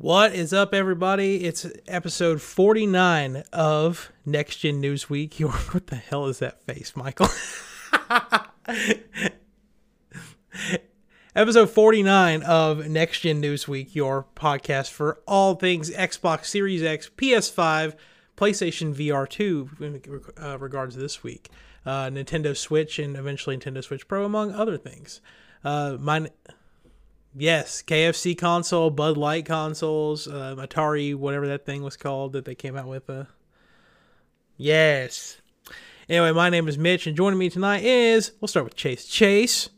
What is up, everybody? It's episode 49 of Next Gen News Week. Your, what the hell is that face, Michael? episode 49 of Next Gen News Week, your podcast for all things Xbox Series X, PS5, PlayStation VR 2 in uh, regards this week, uh, Nintendo Switch, and eventually Nintendo Switch Pro, among other things. Uh, mine. Yes, KFC console, Bud Light consoles, uh, Atari, whatever that thing was called that they came out with. Uh, yes. Anyway, my name is Mitch, and joining me tonight is we'll start with Chase. Chase,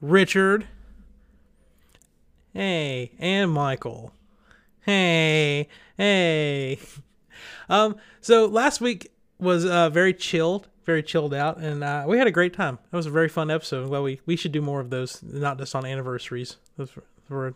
Richard, hey, and Michael. Hey, hey. Um, so last week was uh, very chilled, very chilled out, and uh, we had a great time. It was a very fun episode. Well, we we should do more of those, not just on anniversaries. Those were, were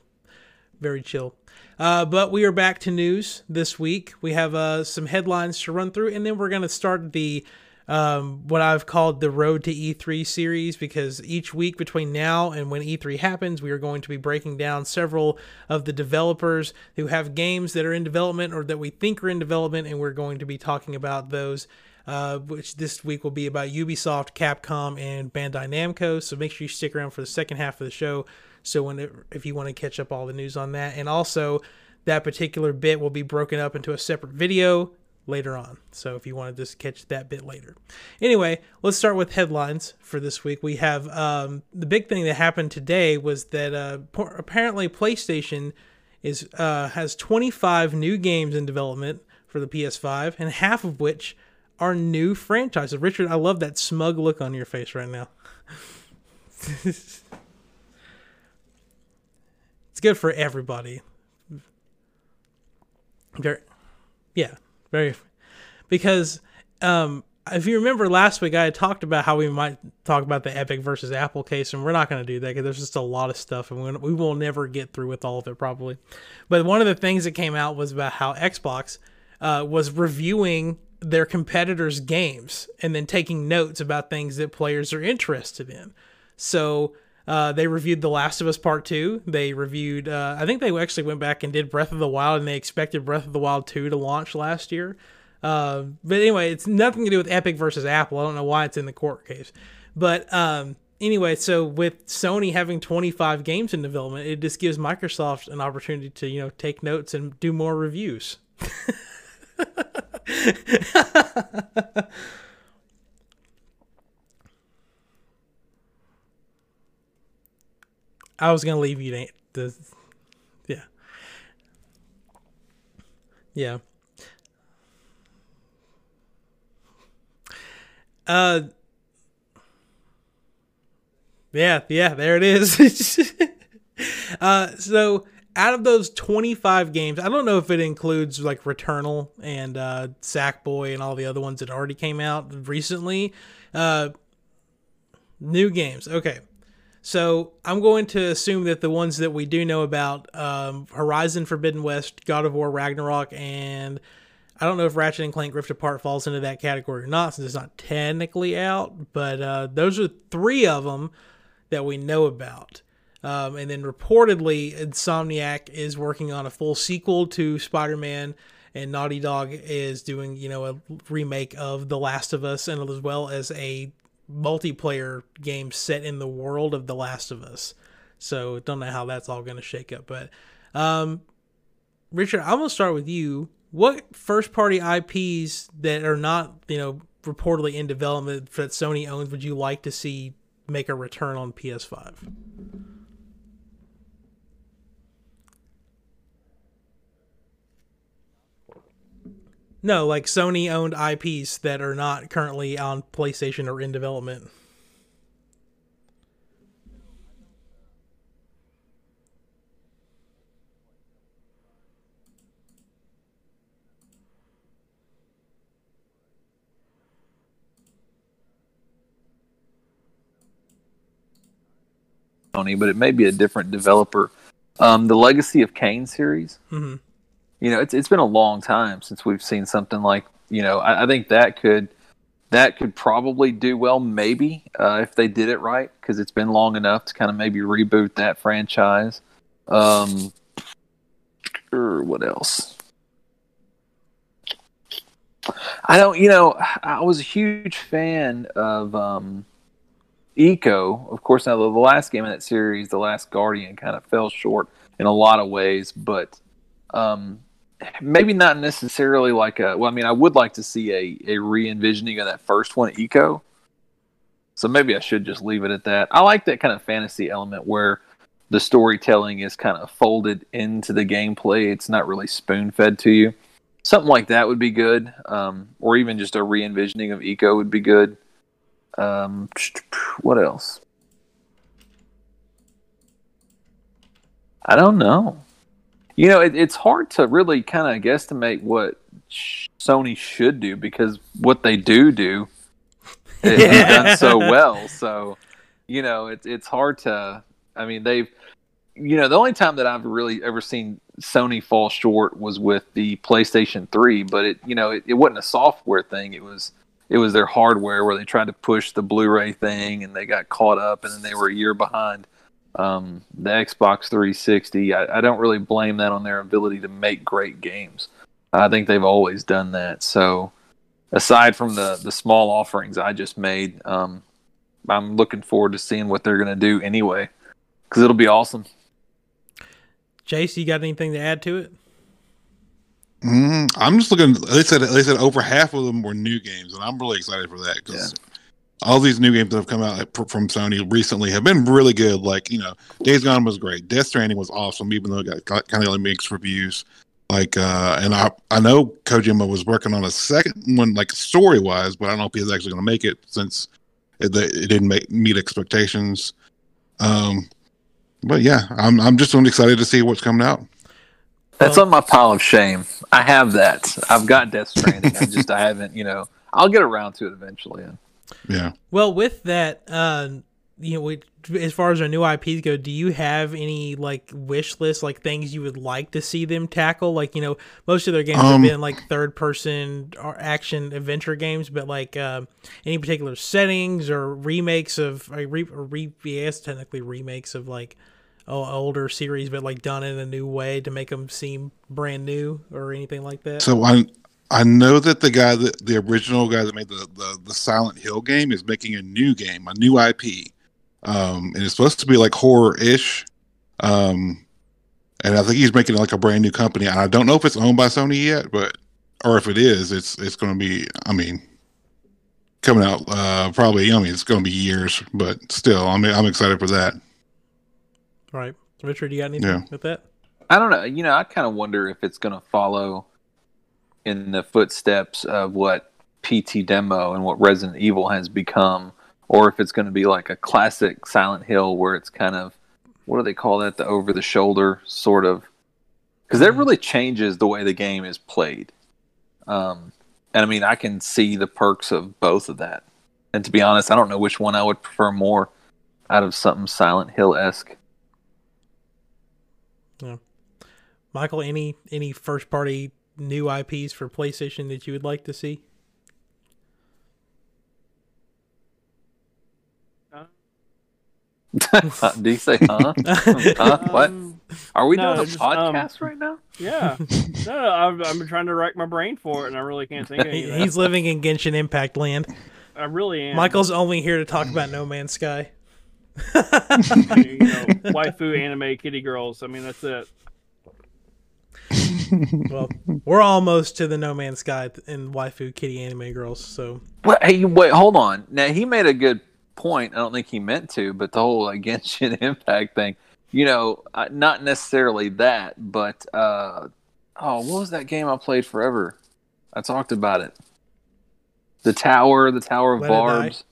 very chill. Uh, but we are back to news this week. We have uh, some headlines to run through, and then we're going to start the um, what I've called the Road to E3 series because each week between now and when E3 happens, we are going to be breaking down several of the developers who have games that are in development or that we think are in development, and we're going to be talking about those. Uh, which this week will be about Ubisoft, Capcom, and Bandai Namco. So make sure you stick around for the second half of the show. So when it, if you want to catch up all the news on that, and also that particular bit will be broken up into a separate video later on. So if you want to just catch that bit later. Anyway, let's start with headlines for this week. We have um, the big thing that happened today was that uh, apparently PlayStation is uh, has 25 new games in development for the PS5, and half of which are new franchises. Richard, I love that smug look on your face right now. it's good for everybody. Very, yeah, very, because um, if you remember last week, I talked about how we might talk about the Epic versus Apple case, and we're not going to do that because there's just a lot of stuff, and we will never get through with all of it probably. But one of the things that came out was about how Xbox uh, was reviewing their competitors' games and then taking notes about things that players are interested in. So uh, they reviewed The Last of Us Part 2. They reviewed, uh, I think they actually went back and did Breath of the Wild, and they expected Breath of the Wild 2 to launch last year. Uh, but anyway, it's nothing to do with Epic versus Apple. I don't know why it's in the court case. But um, anyway, so with Sony having 25 games in development, it just gives Microsoft an opportunity to, you know, take notes and do more reviews. I was gonna leave you to, the, yeah, yeah. Uh, yeah, yeah. There it is. uh, so out of those 25 games, I don't know if it includes like Returnal and uh, Sackboy and all the other ones that already came out recently. Uh, new games. Okay. So I'm going to assume that the ones that we do know about um, Horizon Forbidden West, God of War Ragnarok, and I don't know if Ratchet and Clank Rift Apart falls into that category or not since it's not technically out, but uh, those are three of them that we know about. Um, and then reportedly, Insomniac is working on a full sequel to Spider Man, and Naughty Dog is doing, you know, a remake of The Last of Us, and as well as a multiplayer game set in the world of The Last of Us. So don't know how that's all going to shake up, but um, Richard, I'm gonna start with you. What first party IPs that are not, you know, reportedly in development that Sony owns would you like to see make a return on PS5? No, like Sony owned IPs that are not currently on PlayStation or in development. Sony, but it may be a different developer. Um, the Legacy of Kain series. Mm-hmm you know, it's it's been a long time since we've seen something like you know. I, I think that could that could probably do well, maybe uh, if they did it right, because it's been long enough to kind of maybe reboot that franchise. Um, Or what else? I don't, you know, I was a huge fan of um, Ico. Of course, now the, the last game in that series, The Last Guardian, kind of fell short in a lot of ways, but um, maybe not necessarily like a. Well, I mean, I would like to see a, a re envisioning of that first one, Ico So maybe I should just leave it at that. I like that kind of fantasy element where the storytelling is kind of folded into the gameplay. It's not really spoon fed to you something like that would be good, um, or even just a re envisioning of Ico would be good. Um, what else? I don't know. You know, it, it's hard to really kind of guesstimate what Sony should do because what they do do eh, is done so well. So, you know, it's it's hard to. I mean, they've you know, the only time that I've really ever seen Sony fall short was with the PlayStation 3, but it, you know, it, it wasn't a software thing. It was, it was their hardware where they tried to push the Blu-ray thing and they got caught up and then they were a year behind um, the Xbox 360. I, I don't really blame that on their ability to make great games. I think they've always done that. So, aside from the the small offerings I just made, um, I'm looking forward to seeing what they're going to do anyway, because it'll be awesome. Chase, you got anything to add to it? Mm, I'm just looking. They said they said over half of them were new games, and I'm really excited for that because yeah. All these new games that have come out from Sony recently have been really good. Like you know, Days Gone was great. Death Stranding was awesome, even though it got kind of like mixed reviews. Like, uh, and I I know Kojima was working on a second one, like story wise, but I don't know if he's actually going to make it since it, it didn't make, meet expectations. Um, but yeah, I'm I'm just really excited to see what's coming out. That's on my pile of shame. I have that. I've got Death Stranding. I just I haven't. You know, I'll get around to it eventually. Yeah. Well, with that, uh, you know, we, as far as our new IPs go, do you have any like wish list, like things you would like to see them tackle? Like, you know, most of their games um, have been like third person or action adventure games, but like uh, any particular settings or remakes of, uh, re, or re, yes, technically remakes of like oh, older series, but like done in a new way to make them seem brand new or anything like that. So I I know that the guy that the original guy that made the, the, the Silent Hill game is making a new game, a new IP um, and it's supposed to be like horror ish. Um, and I think he's making like a brand new company. And I don't know if it's owned by Sony yet, but or if it is, it's it's going to be. I mean, coming out uh, probably. I mean, it's going to be years, but still, I mean, I'm excited for that. All right, Richard, you got anything yeah. with that? I don't know. You know, I kind of wonder if it's going to follow in the footsteps of what PT Demo and what Resident Evil has become or if it's going to be like a classic Silent Hill where it's kind of what do they call that the over the shoulder sort of because that mm-hmm. really changes the way the game is played. Um, and I mean, I can see the perks of both of that. And to be honest, I don't know which one I would prefer more out of something Silent Hill esque. Yeah. Michael, any any first party new IPs for PlayStation that you would like to see? Do you say huh? huh? What? Are we no, doing a just, um, podcast um, right now? Yeah. no, no I've, I've, been trying to rack my brain for it, and I really can't think of anything. He's living in Genshin Impact land. I really am. Michael's only here to talk about No Man's Sky. you know, waifu anime kitty girls. I mean, that's it. well, we're almost to the No Man's Sky and waifu kitty anime girls. So, well, hey, wait, hold on. Now he made a good point. I don't think he meant to, but the whole like Genshin Impact thing, you know, uh, not necessarily that, but uh, oh, what was that game I played forever? I talked about it. The Tower, the Tower of Let Barbs. It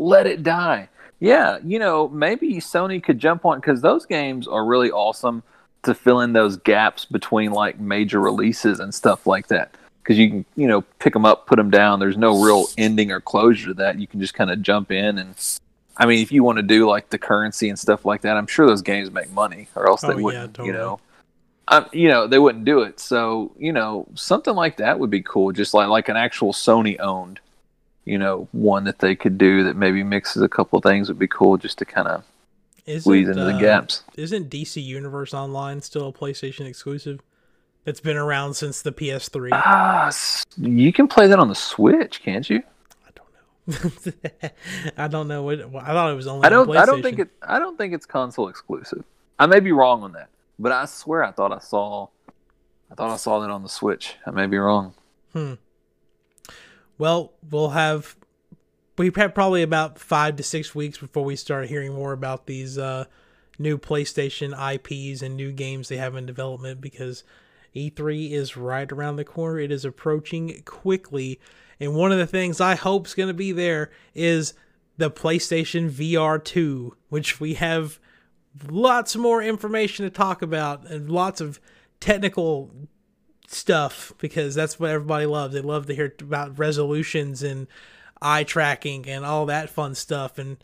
Let it die. Yeah, you know, maybe Sony could jump on because those games are really awesome to fill in those gaps between like major releases and stuff like that because you can you know pick them up, put them down. There's no real ending or closure to that. You can just kind of jump in and. I mean, if you want to do like the currency and stuff like that, I'm sure those games make money, or else they oh, wouldn't. Yeah, totally. You know, you know they wouldn't do it. So you know, something like that would be cool. Just like like an actual Sony owned, you know, one that they could do that maybe mixes a couple of things would be cool, just to kind of squeeze into uh, the gaps. Isn't DC Universe Online still a PlayStation exclusive? That's been around since the PS3. Ah, you can play that on the Switch, can't you? I don't know. I don't know what. I thought it was only. I don't. On I don't think PlayStation. it. I don't think it's console exclusive. I may be wrong on that, but I swear I thought I saw. I thought I saw that on the Switch. I may be wrong. Hmm. Well, we'll have we've had probably about five to six weeks before we start hearing more about these uh, new PlayStation IPs and new games they have in development because E3 is right around the corner. It is approaching quickly, and one of the things I hope is going to be there is the PlayStation VR 2, which we have lots more information to talk about and lots of technical stuff because that's what everybody loves. They love to hear about resolutions and eye tracking and all that fun stuff. And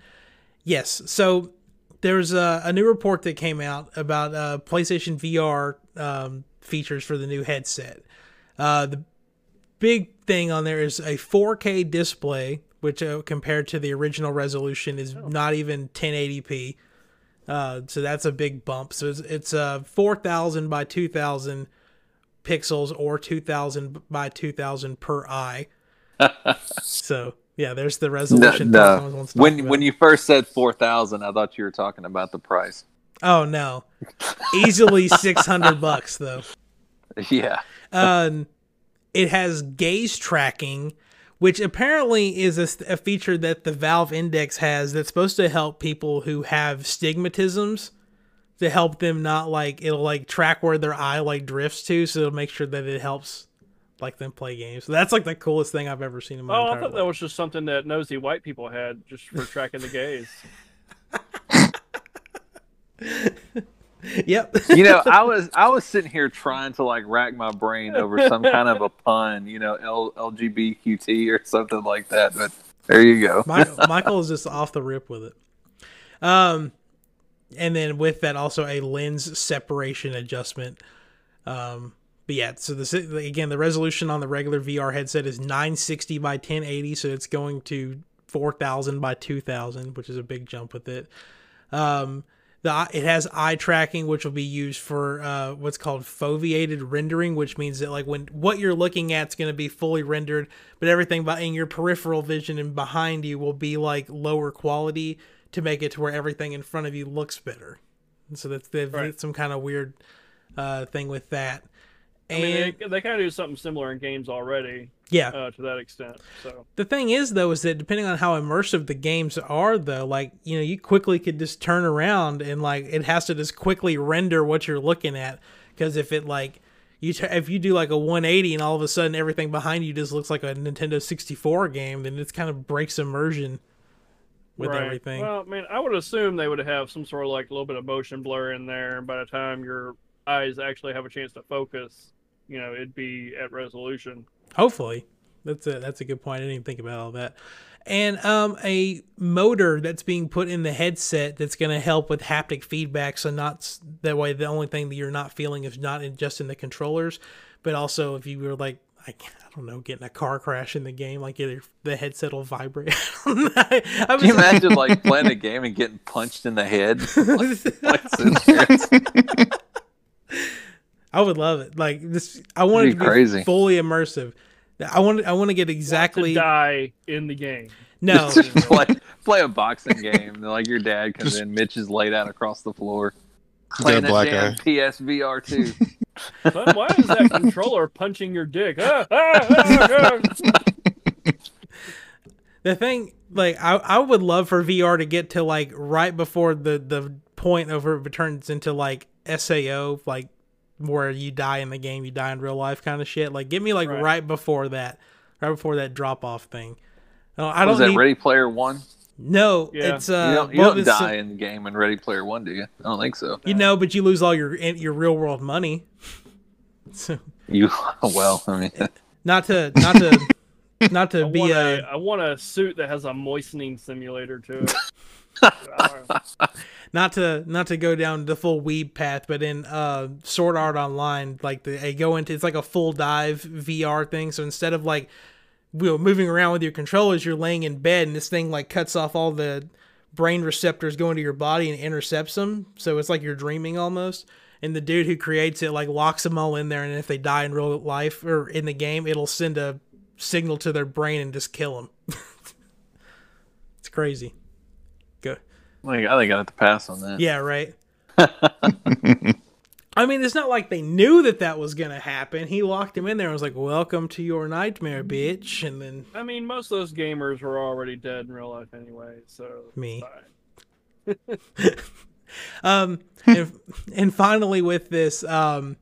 yes, so there's a, a new report that came out about uh, PlayStation VR um, features for the new headset. Uh, the big thing on there is a 4K display, which uh, compared to the original resolution is not even 1080p. Uh, so that's a big bump. So it's, it's uh, 4,000 by 2,000 pixels or 2000 by 2000 per eye. so yeah, there's the resolution. no. Someone wants to When about. when you first said four thousand, I thought you were talking about the price. oh no, easily 600 bucks though. Yeah. Um, it has gaze tracking, which apparently is a, a feature that the Valve Index has that's supposed to help people who have stigmatisms to help them not like it'll like track where their eye like drifts to, so it'll make sure that it helps like them play games. So that's like the coolest thing I've ever seen in my life. Oh, I entire thought that was just something that nosy white people had just for tracking the gays. Yep. You know, I was I was sitting here trying to like rack my brain over some kind of a pun, you know, L- LGBTQT or something like that. But there you go. Mi- Michael is just off the rip with it. Um, and then with that also a lens separation adjustment. Um, but yeah, so this again the resolution on the regular VR headset is 960 by 1080, so it's going to 4000 by 2000, which is a big jump with it. Um, the it has eye tracking, which will be used for uh, what's called foveated rendering, which means that like when what you're looking at is going to be fully rendered, but everything by in your peripheral vision and behind you will be like lower quality to make it to where everything in front of you looks better. And so that's they've Right. some kind of weird uh, thing with that. I And mean, they, they kind of do something similar in games already yeah, uh, to that extent. So The thing is, though, is that depending on how immersive the games are, though, like you know, you quickly could just turn around and like it has to just quickly render what you're looking at. Because if it like you t- if you do like a 180 and all of a sudden everything behind you just looks like a Nintendo 64 game, then it kind of breaks immersion with right. everything. Well, I mean, I would assume they would have some sort of like a little bit of motion blur in there, and by the time your eyes actually have a chance to focus, you know, it'd be at resolution. Hopefully, that's a that's a good point. I didn't even think about all that. And um, a motor that's being put in the headset that's going to help with haptic feedback. So not s- that way. The only thing that you're not feeling is not in, just in the controllers, but also if you were like. I, I don't know, getting a car crash in the game, like either the headset will vibrate. I Can you imagine like playing a game and getting punched in the head? Like, sitting there? I would love it. Like this, I want it to be be crazy. fully immersive. I want, I want to get To exactly die in the game. no. Play, play a boxing game. Like your dad comes in, Mitch is laid out across the floor. Playing that black damn eye. PSVR 2. Son, why is that controller punching your dick? Ah, ah, ah. the thing like I, I would love for VR to get to like right before the the point of where it turns into like SAO like where you die in the game you die in real life kind of shit like give me like right, Right. before that right before that drop off thing no, I don't Was that need Ready Player One? no Yeah. it's uh you don't, you well, don't it's- die in the game in Ready Player One, do you? I don't think so. you know but you lose all your your real world money so You well, I mean, not to not to not to I be want a a, I want a suit that has a moistening simulator to it. Not to not to go down the full weeb path, but in uh Sword Art Online, like the, they go into it's like a full dive VR thing. So instead of like you know, moving around with your controllers, you're laying in bed, and this thing like cuts off all the brain receptors going to your body and intercepts them. So it's like you're dreaming almost. and the dude who creates it like locks them all in there, and if they die in real life or in the game, it'll send a signal to their brain and just kill them. it's crazy. Good. Like, I think I have to pass on that. Yeah, right. I mean, it's not like they knew that that was going to happen. He locked him in there and was like, "Welcome to your nightmare, bitch." And then I mean, most of those gamers were already dead in real life anyway, so Me. um and, and finally with this um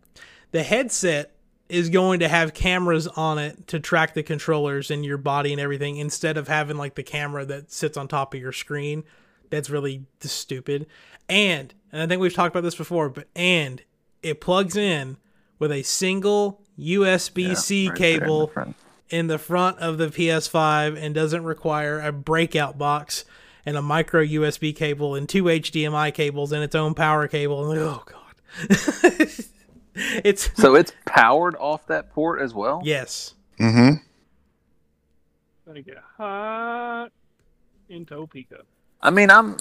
the headset is going to have cameras on it to track the controllers and your body and everything instead of having like the camera that sits on top of your screen that's really just stupid and and i think we've talked about this before but and it plugs in with a single usb-c Yeah, right there in the cable in the front of the PS5 and doesn't require a breakout box and a micro USB cable and two HDMI cables and its own power cable. And oh god, it's So it's powered off that port as well. yes, Mm-hmm. Gonna get hot in Topeka. I mean, I'm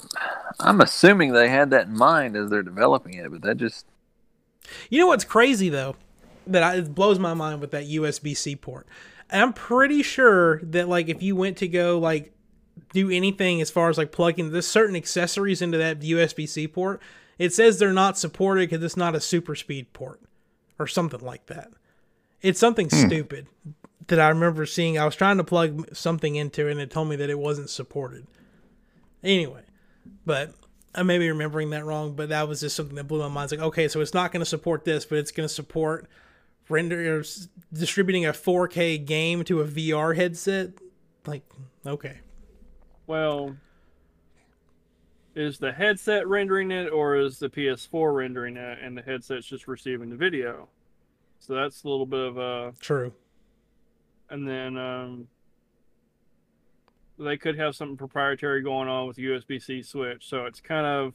I'm assuming they had that in mind as they're developing it, but that just You know what's crazy though, that I, it blows my mind with that USB C port. I'm pretty sure that like if you went to go like do anything as far as like plugging this certain accessories into that USB C port, it says they're not supported because it's not a super speed port or something like that. It's something hmm. stupid that I remember seeing. I was trying to plug something into it and it told me that it wasn't supported. Anyway, but I may be remembering that wrong, but that was just something that blew my mind. It's like, okay, so it's not going to support this, but it's going to support render distributing a 4K game to a VR headset. Like, okay, Well, is the headset rendering it, or is the PS4 rendering it, and the headset's just receiving the video? So that's a little bit of a, true. and then um, they could have something proprietary going on with USB-C switch. So it's kind of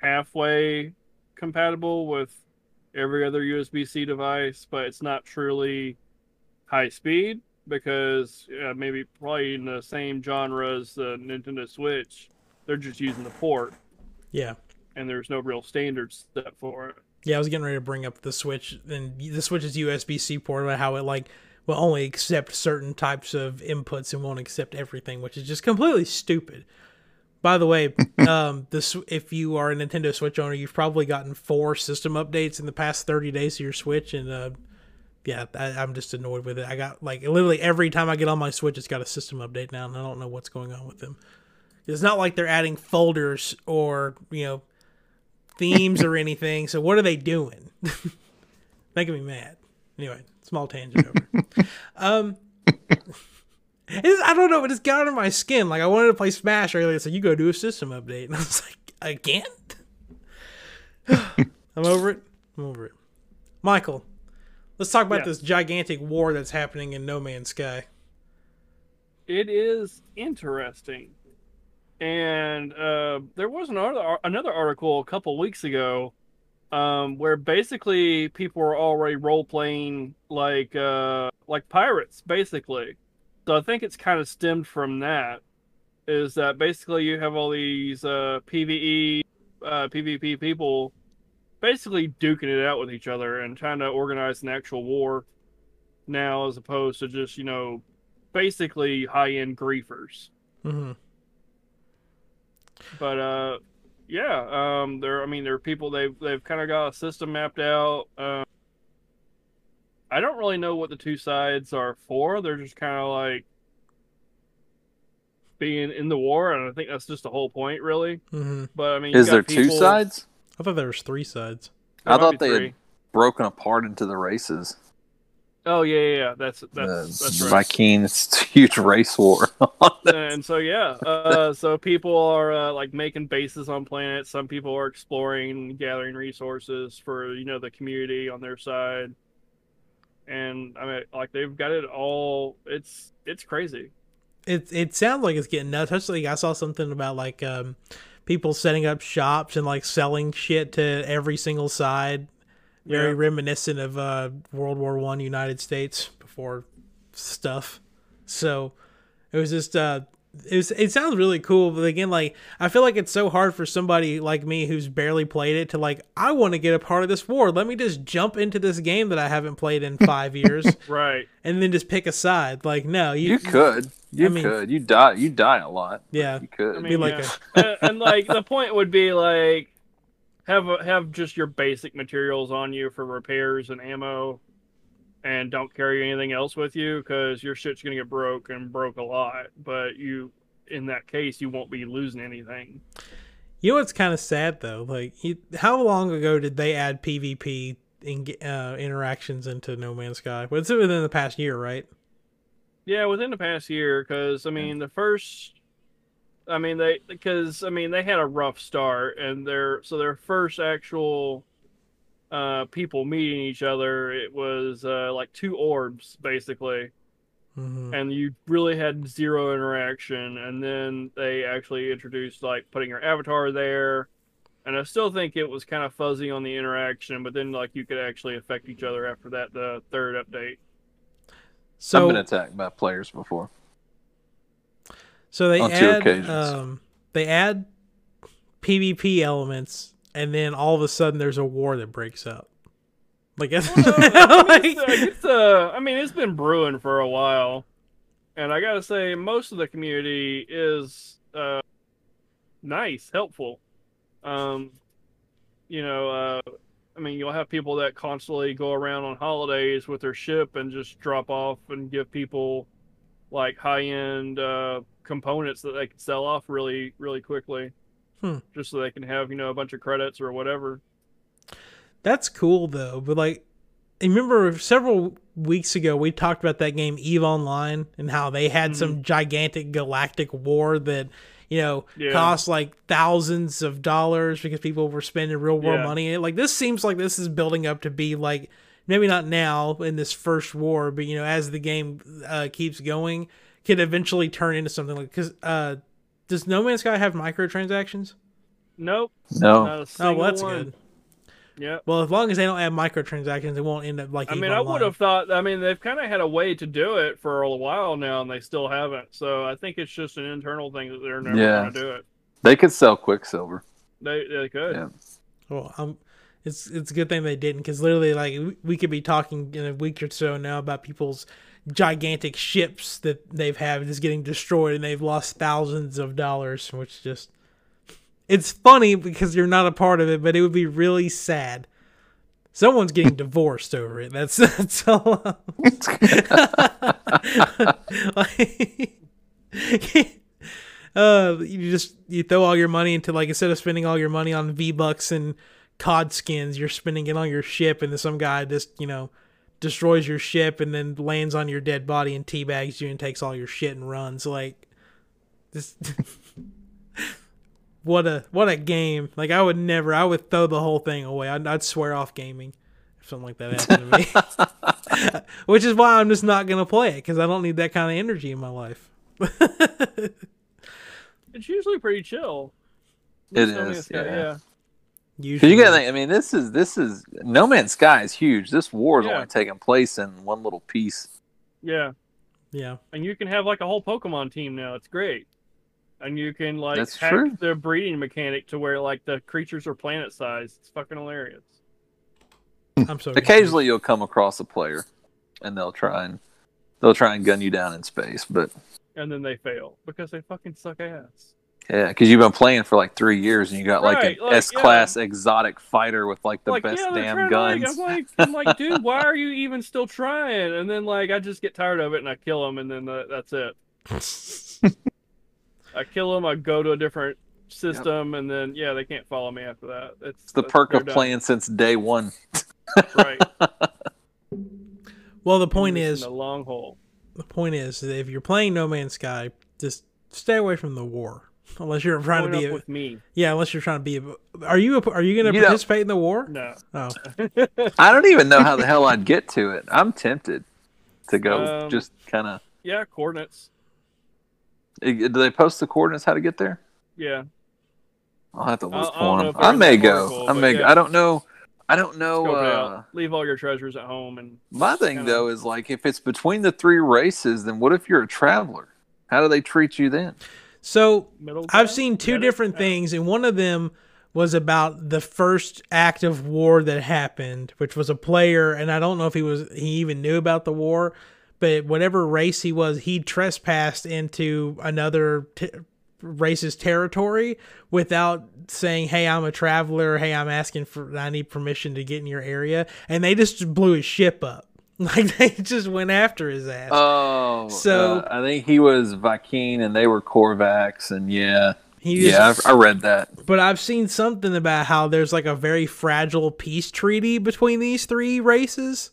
halfway compatible with every other USB-C device, but it's not truly high speed because uh, maybe probably in the same genre as the Nintendo Switch, they're just using the port Yeah. and there's no real standard set for it. Yeah, I was getting ready to bring up the Switch and the Switch's USB C port, about how it like will only accept certain types of inputs and won't accept everything, which is just completely stupid. By the way, um, this if you are a Nintendo Switch owner, you've probably gotten four system updates in the past thirty days of your Switch, and uh, yeah, I, I'm just annoyed with it. I got like literally every time I get on my Switch, it's got a system update now, and I don't know what's going on with them. It's not like they're adding folders or you know themes or anything. So what are they doing? Making me mad. Anyway, small tangent over. um, it's, I don't know, but it's got under my skin. Like I wanted to play Smash earlier, so you go do a system update, and I was like, again. I'm over it. I'm over it. Michael, let's talk about Yeah. this gigantic war that's happening in No Man's Sky. It is interesting. And uh, there was another another article a couple weeks ago um, where basically people were already role playing like uh, like pirates, basically. So I think it's kind of stemmed from that. Is that basically you have all these uh, PVE, uh, PvP people basically duking it out with each other and trying to organize an actual war now, as opposed to just you know basically high end griefers. hmm But uh, yeah, um, there. I mean, there are people they've they've kind of got a system mapped out. Um, I don't really know what the two sides are for. They're just kind of like being in the war, and I think that's just the whole point, really. Mm-hmm. But I mean, is got there two sides? I thought there was three sides. there I thought be they had broken apart into the races. Oh yeah, yeah, yeah. That's that's Uh, that's right. Viking, it's a huge race war. and so yeah, uh, so people are uh, like making bases on planets. Some people are exploring, gathering resources for you know the community on their side. And I mean, like they've got it all. It's it's crazy. it it sounds like it's getting nuts. Especially, I saw something about like um, people setting up shops and like selling shit to every single side. Very Yeah. reminiscent of uh, World War One United States before stuff. So it was just uh, it's, it sounds really cool, but again, like I feel like it's so hard for somebody like me who's barely played it to like I want to get a part of this war. Let me just jump into this game that I haven't played in five years, Right. and then just pick a side. Like no, you, You could. You I mean- could. You die. You die a lot. Yeah. You could. I Be mean, like yeah. and, and like the point would be like have a, have just your basic materials on you for repairs and ammo, and don't carry anything else with you because your shit's gonna get broke and broke a lot. But you, in that case, you won't be losing anything. You know what's kind of sad though? Like, you, how long ago did they add PvP in, uh, interactions into No Man's Sky? Well, it's within the past year, right? Yeah, within the past year, because I mean the first, I mean they because I mean they had a rough start, and their so their first actual uh people meeting each other it was uh like two orbs basically. Hmm and you really had zero interaction and then they actually introduced like putting your avatar there. And i still think it was kind of fuzzy on the interaction but then like you could actually affect each other after that the third update. So, I've been attacked by players before. So they on add occasions. um, they add PvP elements, and then all of a sudden there's a war that breaks out. Like, it's, Well, I mean, like- it's, uh, it's, uh, I mean, it's been brewing for a while, and I gotta say, most of the community is uh, nice, helpful. Um, you know, uh, I mean, you'll have people that constantly go around on holidays with their ship and just drop off and give people like high-end uh, components that they can sell off really, really quickly, Hmm. just so they can have you know a bunch of credits or whatever. That's cool though, but like, I remember several weeks ago we talked about that game Eve Online and how they had Mm-hmm. some gigantic galactic war that you know Yeah. cost like thousands of dollars because people were spending real world Yeah. money. Like this seems like this is building up to be like maybe not now in this first war, but you know as the game uh, keeps going, could eventually turn into something like because uh, does No Man's Sky have microtransactions? Nope, No. Oh, well, that's one. good. Yeah. Well, as long as they don't add microtransactions, it won't end up like. I mean, I would have thought. I mean, they've kind of had a way to do it for a while now, and they still haven't. So I think it's just an internal thing that they're never Yeah. going to do it. They could sell Quicksilver. They they could. Yeah. Well, um, it's it's a good thing they didn't because literally, like, we, could be talking in a week or so now about people's gigantic ships that they've had just getting destroyed and they've lost thousands of dollars, which just it's funny because you're not a part of it, but it would be really sad. Someone's getting divorced over it. That's that's all. like, uh, you just you throw all your money into like instead of spending all your money on V Bucks and COD skins, you're spending it on your ship, and then some guy just you know destroys your ship and then lands on your dead body and teabags you and takes all your shit and runs. Like this. what a what a game! Like I would never, I would throw the whole thing away. I'd, I'd swear off gaming if something like that happened to me. Which is why I'm just not gonna play it because I don't need that kind of energy in my life. It's usually pretty chill. It So, I mean, is, it's got- yeah. Usually, you gotta think. I mean, this is this is No Man's Sky is huge. This war is Yeah. only taking place in one little piece. yeah. yeah. And you can have like a whole Pokemon team now. It's great. And you can like That's hack true. the breeding mechanic to where like the creatures are planet sized. It's fucking hilarious. I'm so Occasionally, you'll come across a player, and they'll try and they'll try and gun you down in space. But And then they fail because they fucking suck ass. Yeah, because you've been playing for like three years, and you got like Right, an like, S class exotic fighter with like the like, best yeah, damn trying guns. Like, I'm like, I'm like, dude, why are you even still trying? And then like, I just get tired of it and I kill them, and then the, that's it. I kill them. I go to a different system, and then yeah, they can't follow me after that. It's, It's the perk of done. playing since day one. Right. Well, the point is, the long hole. the point is that if you're playing No Man's Sky, just stay away from the war. Unless you're trying to be, a, with me. yeah. Unless you're trying to be, a, are you a, are you going to You know- participate in the war? No. Oh, I don't even know how the hell I'd get to it. I'm tempted to go. Um, just kind of. Yeah, coordinates. Do they post the coordinates how to get there? Yeah. I'll have to I- look I for them. I may go. article, I may. yeah. I don't know. I don't know. Uh. Leave all your treasures at home and my thing kinda- though is like if it's between the three races, then what if you're a traveler? How do they treat you then? So Middle I've seen two different things, and one of them was about the first act of war that happened, which was a player, and I don't know if he was he even knew about the war, but whatever race he was, he trespassed into another t- race's territory without saying, "Hey, I'm a traveler. Hey, I'm asking for I need permission to get in your area," and they just blew his ship up. Like they just went after his ass. Oh, So- uh, I think he was Viking and they were Korvax, and yeah, he just, yeah, I, I read that. But I've seen something about how there's like a very fragile peace treaty between these three races.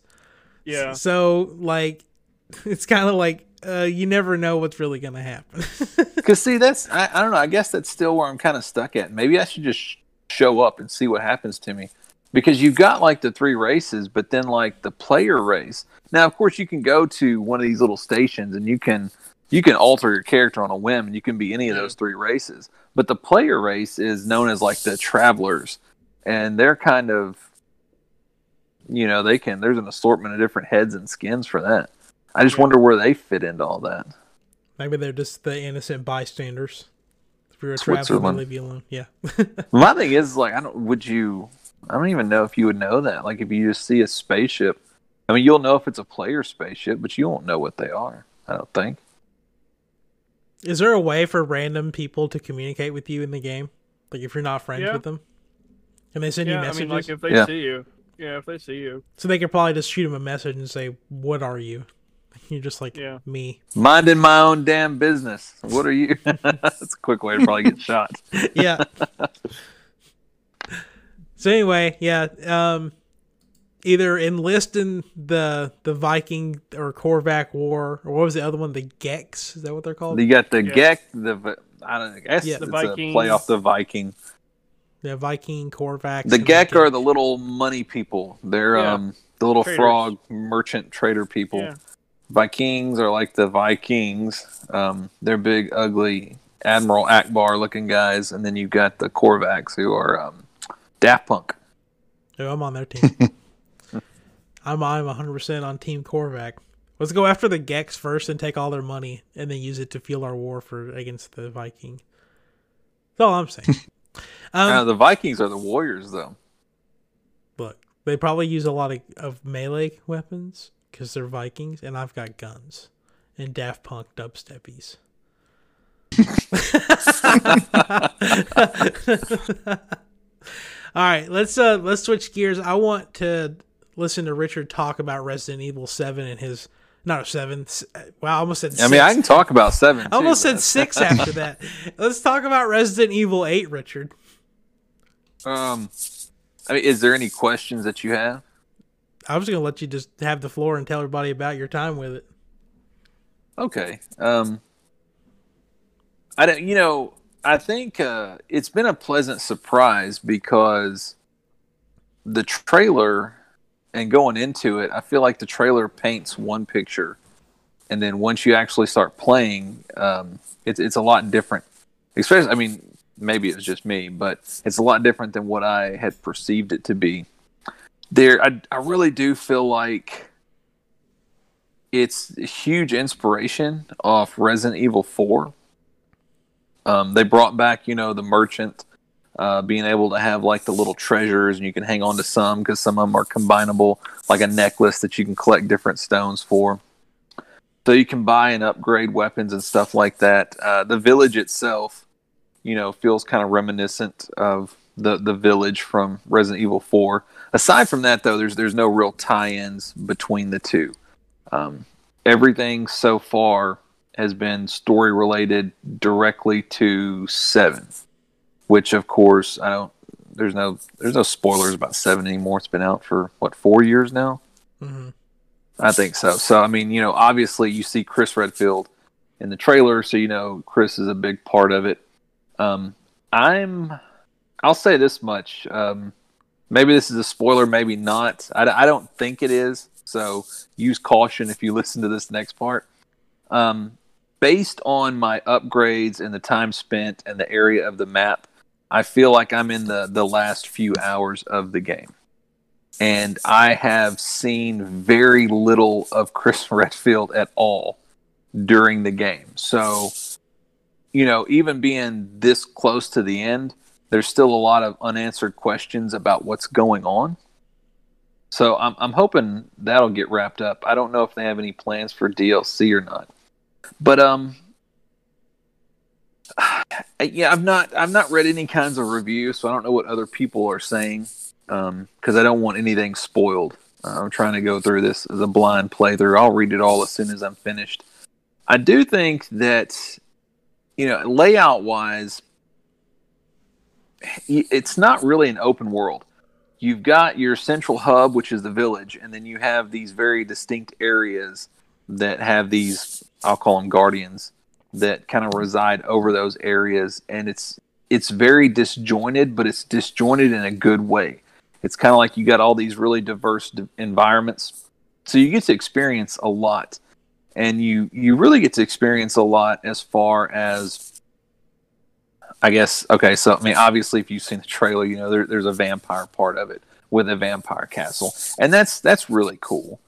Yeah. So like, it's kind of like uh, you never know what's really gonna happen. Because see, that's I, I don't know. I guess that's still where I'm kind of stuck at. Maybe I should just sh- show up and see what happens to me. Because you've got like the three races, but then like the player race. Now, of course, you can go to one of these little stations and you can you can alter your character on a whim, and you can be any of those mm-hmm. three races. But the player race is known as like the travelers, and they're kind of you know they can. There's an assortment of different heads and skins for that. I just wonder where they fit into all that. Maybe they're just the innocent bystanders. If you're a traveler, they Switzerland. leave you alone. Yeah. My thing is like I don't would you I don't even know if you would know that. Like if you just see a spaceship I mean you'll know if it's a player spaceship, but you won't know what they are, I don't think. Is there a way for random people to communicate with you in the game? Like if you're not friends Yeah. with them, and they send Yeah, you I messages, mean, like if they Yeah. see you, yeah, if they see you, so they could probably just shoot them a message and say, "What are you?" You're just like Yeah. me. Minding my own damn business. What are you? That's a quick way to probably get shot. yeah. So anyway, yeah, um, either enlist in the the Viking or Korvac War, or what was the other one? The Gex? Is that what they're called? You got the Yeah. Gek, the Vi- I don't know, I guess Yeah. it's The a Vikings. play off the Viking. the Viking Korvac. The Gek are the little money people. They're Yeah. um the little Traders. frog merchant trader people. yeah, Vikings are like the Vikings. Um, they're big, ugly Admiral Ackbar looking guys, and then you've got the Korvax who are um, Daft Punk. Oh, I'm on their team. I'm I'm 100 percent on Team Korvac. Let's go after the Gex first and take all their money, and then use it to fuel our war for against the Viking. That's all I'm saying. Um, Uh, the Vikings are the warriors, though. Look, they probably use a lot of, of melee weapons because they're Vikings, and I've got guns and Daft Punk dubsteppies. All right, let's uh let's switch gears. I want to listen to Richard talk about Resident Evil Seven and his not a seven. Wow, I almost said. I mean, I can talk about seven. I almost too, said six after that. Let's talk about Resident Evil Eight, Richard. Um, I mean, is there any questions that you have? I was gonna let you just have the floor and tell everybody about your time with it. Okay. Um, I don't. You know, I think uh, it's been a pleasant surprise because the trailer and going into it, I feel like the trailer paints one picture, and then once you actually start playing, um, it's it's a lot different. Especially, I mean, maybe it was just me, but it's a lot different than what I had perceived it to be. There, I I really do feel like it's a huge inspiration off Resident Evil 4. Um, they brought back, you know, the merchant, uh, being able to have like the little treasures, and you can hang on to some because some of them are combinable, like a necklace that you can collect different stones for. So you can buy and upgrade weapons and stuff like that. Uh, the village itself, you know, feels kind of reminiscent of the the village from Resident Evil 4. Aside from that, though, there's there's no real tie-ins between the two. Um, everything so far has been story related directly to Seven, which of course I don't. There's no there's no spoilers about Seven anymore. It's been out for what four years now. hmm I think so. So I mean, you know, obviously you see Chris Redfield in the trailer, so you know Chris is a big part of it. Um, I'm, I'll say this much. Um, maybe this is a spoiler, maybe not. I, I don't think it is. So use caution if you listen to this next part. Um, based on my upgrades and the time spent and the area of the map, I feel like I'm in the the last few hours of the game and I have seen very little of Chris Redfield at all during the game. So, you know, even being this close to the end, there's still a lot of unanswered questions about what's going on. So I'm I'm hoping that'll get wrapped up. I don't know if they have any plans for DLC or not. But um yeah, I've not I've not read any kinds of reviews, so I don't know what other people are saying um cuz I don't want anything spoiled. Uh, I'm trying to go through this as a blind playthrough. I'll read it all as soon as I'm finished. I do think that you know, layout wise it's not really an open world you've got your central hub, which is the village, and then you have these very distinct areas that have these I'll call them guardians that kind of reside over those areas, and it's it's very disjointed, but it's disjointed in a good way. It's kind of like you got all these really diverse environments, so you get to experience a lot, and you you really get to experience a lot as far as I guess okay. So I mean, obviously, if you've seen the trailer, you know there, there's a vampire part of it with a vampire castle, and that's that's really cool.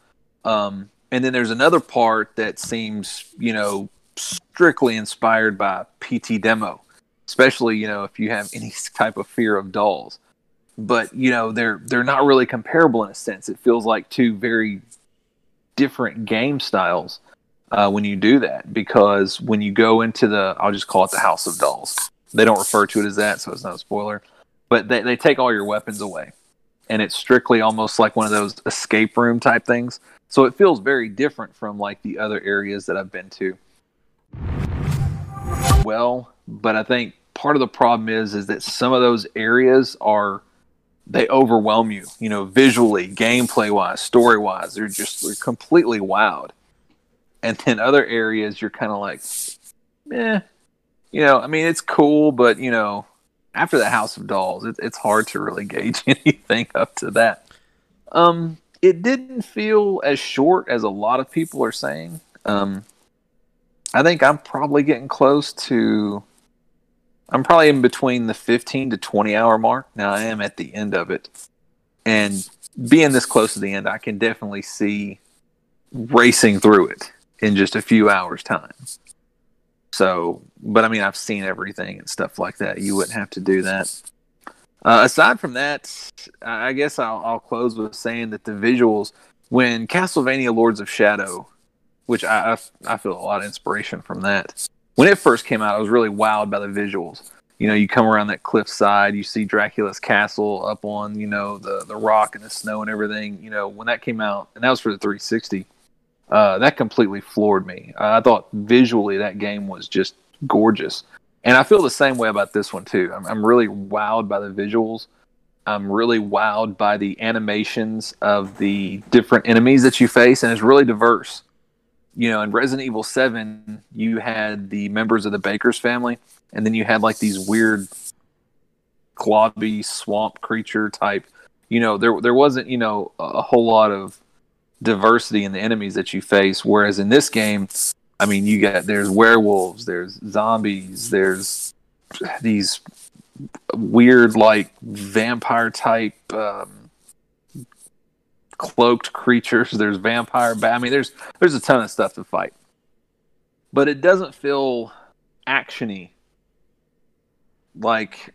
Um, and then there's another part that seems, you know, strictly inspired by PT Demo, especially you know if you have any type of fear of dolls. But you know they're they're not really comparable in a sense. It feels like two very different game styles uh, when you do that because when you go into the I'll just call it the House of Dolls they don't refer to it as that, so it's not a spoiler. But they, they take all your weapons away. And it's strictly almost like one of those escape room type things. So it feels very different from like the other areas that I've been to. Well, but I think part of the problem is is that some of those areas are they overwhelm you, you know, visually, gameplay wise, story wise. They're just they're completely wowed. And then other areas you're kind of like, eh, you know, I mean, it's cool, but you know, after the House of Dolls, it, it's hard to really gauge anything up to that. Um, it didn't feel as short as a lot of people are saying. Um, I think I'm probably getting close to. I'm probably in between the 15 to 20 hour mark. Now I am at the end of it, and being this close to the end, I can definitely see racing through it in just a few hours' time. So, but I mean, I've seen everything and stuff like that. You wouldn't have to do that. Uh, aside from that, I guess I'll, I'll, close with saying that the visuals, when Castlevania Lords of Shadow, which I, I, I feel a lot of inspiration from that. When it first came out, I was really wowed by the visuals. You know, you come around that cliffside, you see Dracula's castle up on, you know, the the rock and the snow and everything. You know, when that came out, and that was for the 360 uh, that completely floored me. I thought visually that game was just gorgeous, and I feel the same way about this one too. I'm, I'm really wowed by the visuals. I'm really wowed by the animations of the different enemies that you face, and it's really diverse. You know, in Resident Evil 7, you had the members of the Baker's family, and then you had like these weird clobby swamp creature type. You know, there there wasn't you know a whole lot of diversity in the enemies that you face. Whereas in this game, I mean, you got there's werewolves, there's zombies, there's these weird like vampire type um, cloaked creatures. There's vampire. I mean, there's there's a ton of stuff to fight, but it doesn't feel actiony. Like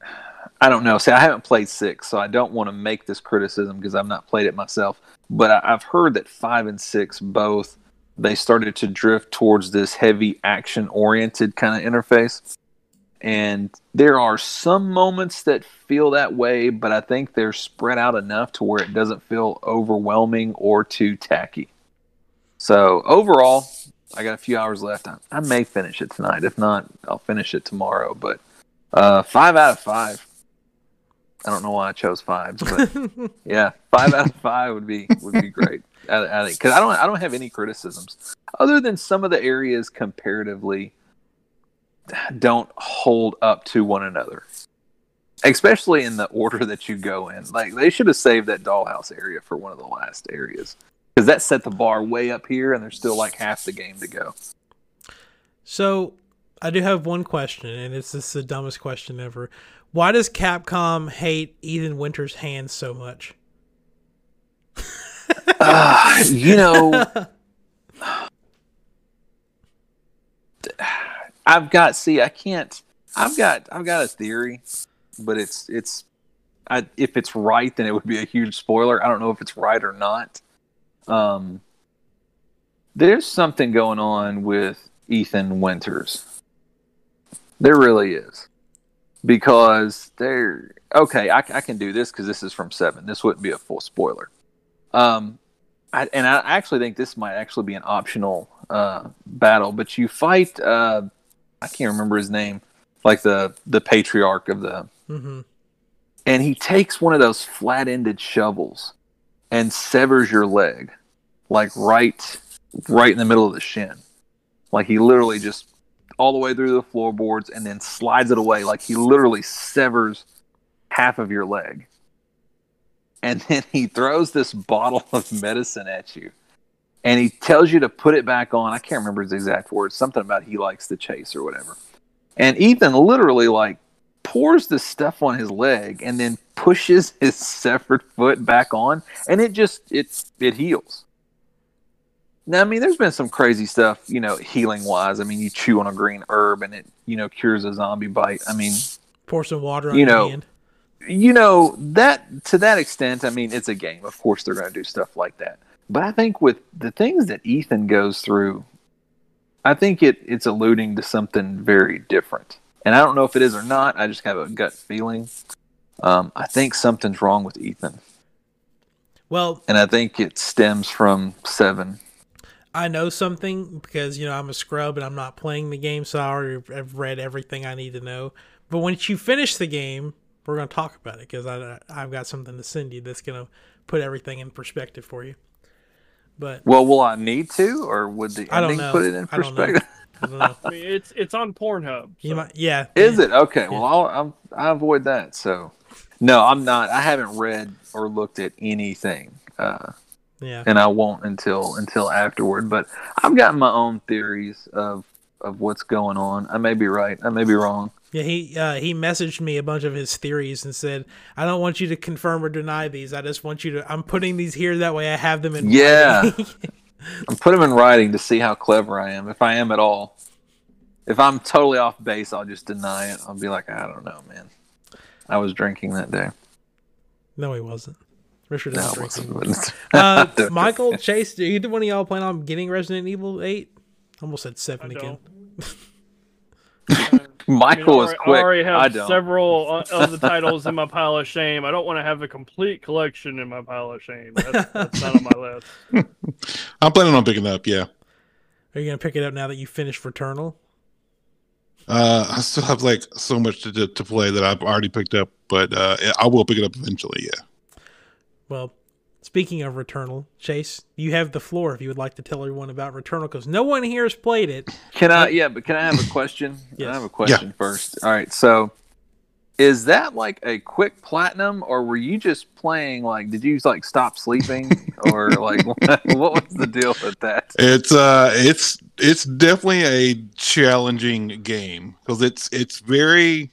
I don't know. See, I haven't played six, so I don't want to make this criticism because I've not played it myself. But I, I've heard that five and six both they started to drift towards this heavy action oriented kind of interface. And there are some moments that feel that way, but I think they're spread out enough to where it doesn't feel overwhelming or too tacky. So overall, I got a few hours left. I, I may finish it tonight. If not, I'll finish it tomorrow. But uh, five out of five. I don't know why I chose fives, but yeah, five out of five would be would be great. I, I because I don't I don't have any criticisms other than some of the areas comparatively don't hold up to one another, especially in the order that you go in. Like they should have saved that dollhouse area for one of the last areas because that set the bar way up here, and there's still like half the game to go. So I do have one question, and it's just the dumbest question ever. Why does Capcom hate Ethan Winters' hands so much? uh, you know, I've got see, I can't. I've got I've got a theory, but it's it's. I, if it's right, then it would be a huge spoiler. I don't know if it's right or not. Um, there's something going on with Ethan Winters. There really is, because they're okay. I, I can do this because this is from Seven. This wouldn't be a full spoiler. Um, I, and I actually think this might actually be an optional uh, battle. But you fight. Uh, I can't remember his name, like the the patriarch of the. Mm-hmm. And he takes one of those flat-ended shovels and severs your leg, like right, right in the middle of the shin. Like he literally just all the way through the floorboards and then slides it away. Like he literally severs half of your leg. And then he throws this bottle of medicine at you. And he tells you to put it back on. I can't remember his exact words. Something about he likes to chase or whatever. And ethan literally like pours the stuff on his leg and then pushes his severed foot back on. And it just it it heals now i mean there's been some crazy stuff you know healing wise i mean you chew on a green herb and it you know cures a zombie bite. I mean Pour some water on You know, hand. you know that to that extent i mean it's a game. Of course they're going to do stuff like that. But i think with the things that ethan goes through i think it it's alluding to something very different. And i don't know if it is or not. I just have a gut feeling. Um, i think something's wrong with ethan. Well, and i think it stems from seven I know something because you know I'm a scrub and I'm not playing the game, so I already have read everything I need to know. But once you finish the game, we're gonna talk about it because I I've got something to send you that's gonna put everything in perspective for you. But well will i need to or would the I don't ending know. put it in I perspective I don't know. I mean, it's it's on Pornhub. You might, yeah. Is yeah. it okay? Well, I'll, I'm, I avoid that. So, no, I'm not. I haven't read or looked at anything, uh, Yeah. and I won't until until afterward. But I've got my own theories of of what's going on. I may be right. I may be wrong. Yeah, he uh, he messaged me a bunch of his theories and said, "I don't want you to confirm or deny these. I just want you to. I'm putting these here that way I have them in. Yeah. I'm put them in writing to see how clever I am, if I am at all. If I'm totally off base, I'll just deny it. I'll be like, I don't know, man. I was drinking that day. no, he wasn't. Richard No, is it drinking. wasn't. Uh, Michael, Chase, do either one of y'all plan on getting Resident Evil Eight? Almost said I seven again. don't. I Michael was already- quick. I already have I don't. several uh, of the titles in my pile of shame. I don't want to have a complete collection in my pile of shame. That's, that's not on my list. I'm planning on picking it up. Yeah. Are you gonna pick it up now that you finished Returnal? Uh, I still have like so much to, to, to play that I've already picked up, but uh, I will pick it up eventually. Yeah. Well, speaking of Returnal, Chase, you have the floor if you would like to tell everyone about Returnal because no one here has played it. Can I? Yeah, but can I have a question? Yes. I have a question first. All right. So, is that like a quick platinum, or were you just playing? Like, did you like stop sleeping, or like what, what was the deal with that? It's uh, it's it's definitely a challenging game because it's it's very,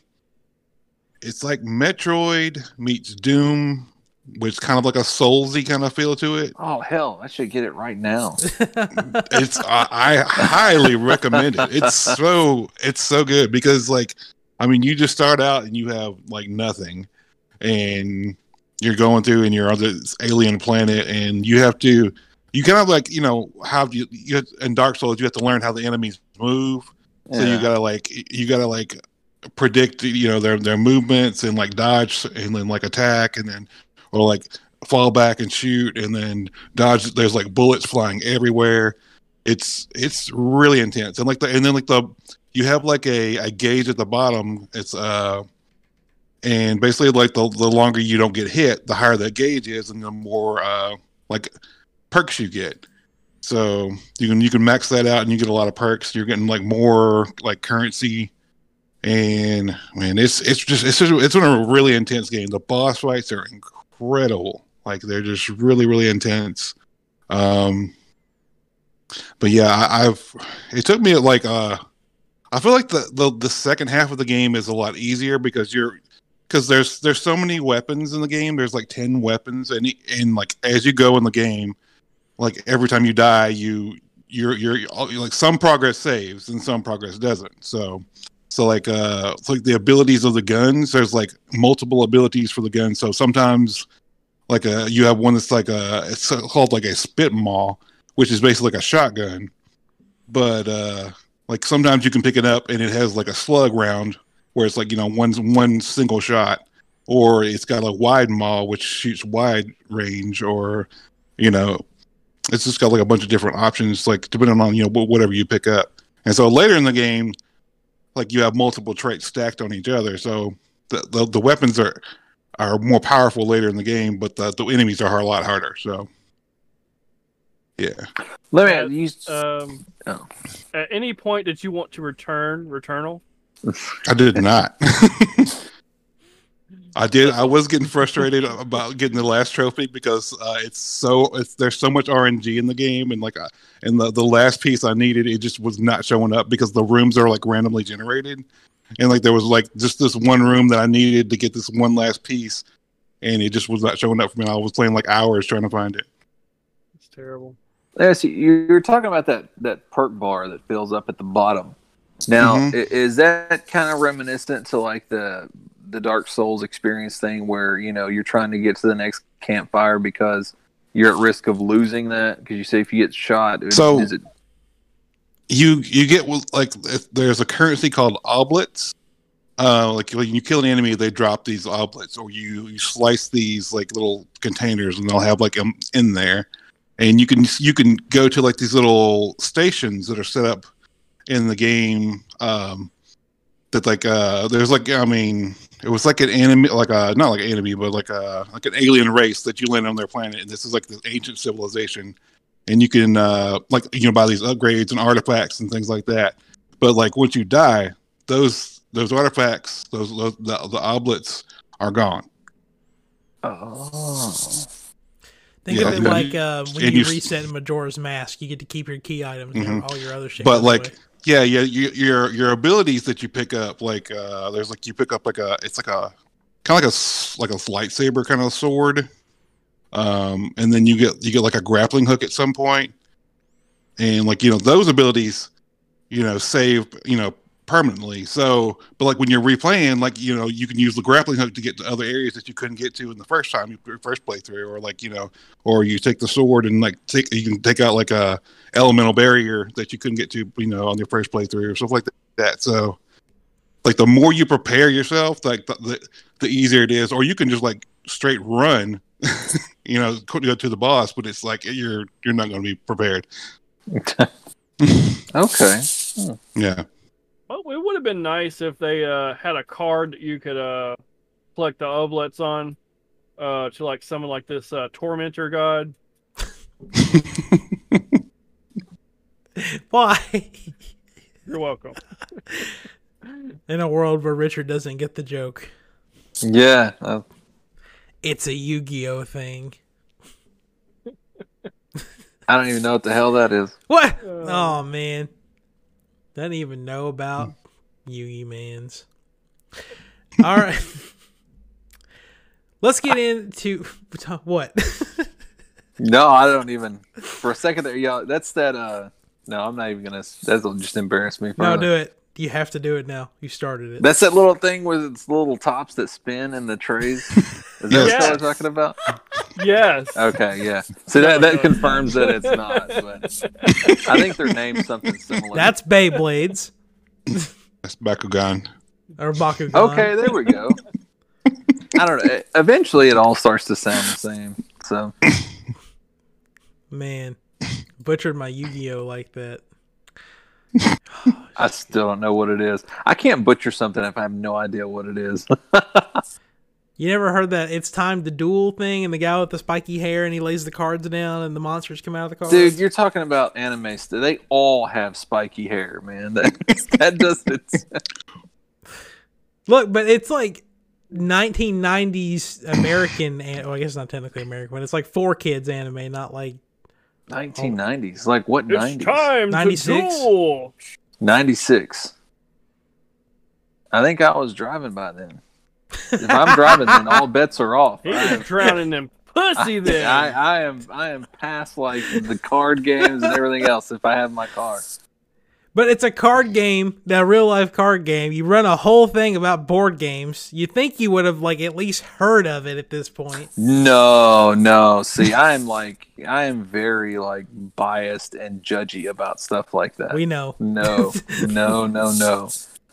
it's like Metroid meets Doom, with kind of like a Soulsy kind of feel to it. Oh hell, I should get it right now. It's I, I highly recommend it. It's so it's so good because like I mean you just start out and you have like nothing, and you're going through and you're on this alien planet and you have to you kind of like you know how you, you have, in Dark Souls you have to learn how the enemies move. So you gotta like you gotta like predict you know their their movements and like dodge and then like attack and then or like fall back and shoot and then dodge. There's like bullets flying everywhere. It's it's really intense and like the and then like the you have like a, a gauge at the bottom. It's uh and basically like the the longer you don't get hit, the higher that gauge is, and the more uh like perks you get. So you can you can max that out and you get a lot of perks. You're getting like more like currency, and man, it's it's just it's just, it's a really intense game. The boss fights are incredible. Like they're just really really intense. Um, but yeah, I, I've it took me like uh, I feel like the, the the second half of the game is a lot easier because you're because there's there's so many weapons in the game. There's like ten weapons, and and like as you go in the game, like every time you die, you you're you're like some progress saves and some progress doesn't. So so like uh like the abilities of the guns, there's like multiple abilities for the gun. So sometimes like a you have one that's like a it's called like a Spitmaw, which is basically like a shotgun. But uh like sometimes you can pick it up and it has like a slug round where it's like, you know, one one single shot. Or it's got a wide maw which shoots wide range or you know, it's just got like a bunch of different options, like depending on you know whatever you pick up. And so later in the game, like you have multiple traits stacked on each other, so the the, the weapons are are more powerful later in the game, but the, the enemies are a lot harder. So yeah. Let me ask you. Um, Oh. At any point did you want to return Returnal? I did not. I did. I was getting frustrated about getting the last trophy because uh, it's so it's there's so much RNG in the game, and like, I, and the the last piece I needed, it just was not showing up because the rooms are like randomly generated, and like there was like just this one room that I needed to get this one last piece, and it just was not showing up for me. I was playing like hours trying to find it. It's terrible. Yeah, see, you- you're talking about that that perk bar that fills up at the bottom. Now, Mhm. is that kind of reminiscent to like the the Dark Souls experience thing, where you know you're trying to get to the next campfire because you're at risk of losing that? Because you say if you get shot, So- is it? you you get like if there's a currency called oblets uh like when you kill an enemy they drop these oblets or you you slice these like little containers and they'll have like them in there and you can you can go to like these little stations that are set up in the game um that like uh there's like i mean it was like an anime, like a not like an enemy but like a like an alien race that you land on their planet and this is like this ancient civilization and you can uh like you know buy these upgrades and artifacts and things like that but like once you die those those artifacts those, those the, the oblets are gone Oh, Think Yeah, of it like uh, when and you you s- reset Majora's Mask, you get to keep your key items and Mhm. all your other shit. but like away. Yeah yeah you, your your abilities that you pick up like uh there's like you pick up like a it's like a kind of like a like a lightsaber kind of sword. Um and then you get you get like a grappling hook at some point. And like you know those abilities you know save you know permanently. So but like when you're replaying like you know you can use the grappling hook to get to other areas that you couldn't get to in the first time you your first playthrough or like you know or you take the sword and like take you can take out like a elemental barrier that you couldn't get to you know on your first playthrough or stuff like that. So like the more you prepare yourself like the the, the easier it is. Or you can just like straight run you know go go to the boss but it's like you're you're not going to be prepared. Okay. yeah. Well, it would have been nice if they uh, had a card that you could uh, collect the oblets on uh, to like someone like this uh, tormentor god. why? You're welcome. In a world where Richard doesn't get the joke, Yeah. Uh, it's a Yu-Gi-Oh thing. I don't even know what the hell that is. What? Uh, oh man, doesn't even know about Yu-Gi Mans. All right, let's get into what. No, I don't even. For a second there, yeah, that's that. uh No, I'm not even gonna. That'll just embarrass me. no, further. do it. You have to do it now. You started it. That's that little thing with its little tops that spin in the trays. Is that what Yes. you're talking about? Yes. Okay, yeah. So that that confirms that it's not. But I think they're named something similar. That's Beyblades that's bakugan or Bakugan. okay. There we go. I don't know. Eventually, it all starts to sound the same. So man, butchered my Yu-Gi-Oh like that. I still don't know what it is. I can't butcher something if I have no idea what it is. You never heard that it's time to duel thing and the guy with the spiky hair and he lays the cards down and the monsters come out of the cards? Dude, you're talking about anime. St- they all have spiky hair, man. That that doesn't. Look, but it's like 1990s American. an- Well, I guess not technically American, but it's like 4Kids anime, not like 1990s. Like what It's 90s? time 96? to duel. 96. I think I was driving by then. If I'm driving, then all bets are off. He I- was drowning in pussy then. I, I am I am past like the card games and everything else if I have my car. But it's a card game, a real life card game. You run a whole thing about board games. You think you would have like at least heard of it at this point. No, no. See, I am like I am very like biased and judgy about stuff like that. We know. No, no, no, no.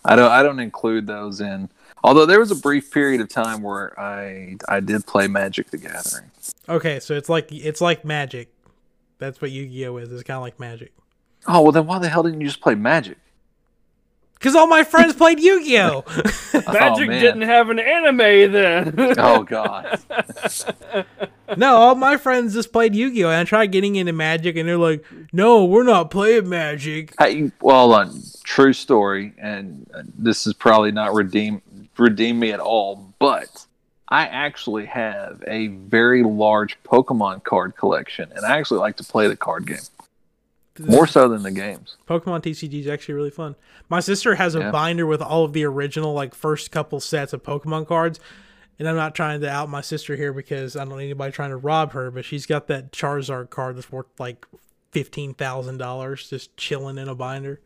I don't. I don't include those in. Although there was a brief period of time where I I did play Magic the Gathering. Okay, so it's like it's like Magic. That's what Yu-Gi-Oh is. It's kind of like Magic. Oh well, then why the hell didn't you just play Magic? Because all my friends played Yu-Gi-Oh. Magic man. didn't have an anime then. Oh God. no, all my friends just played Yu-Gi-Oh. And I tried getting into Magic, and they're like, "No, we're not playing Magic." Hey, well, uh, true story, and uh, this is probably not redeem redeem me at all, but I actually have a very large Pokemon card collection, and I actually like to play the card game more so than the games. Pokemon TCG is actually really fun. My sister has a Yeah. binder with all of the original, like first couple sets of Pokemon cards. And I'm not trying to out my sister here because I don't need anybody trying to rob her, but she's got that Charizard card that's worth like fifteen thousand dollars just chilling in a binder.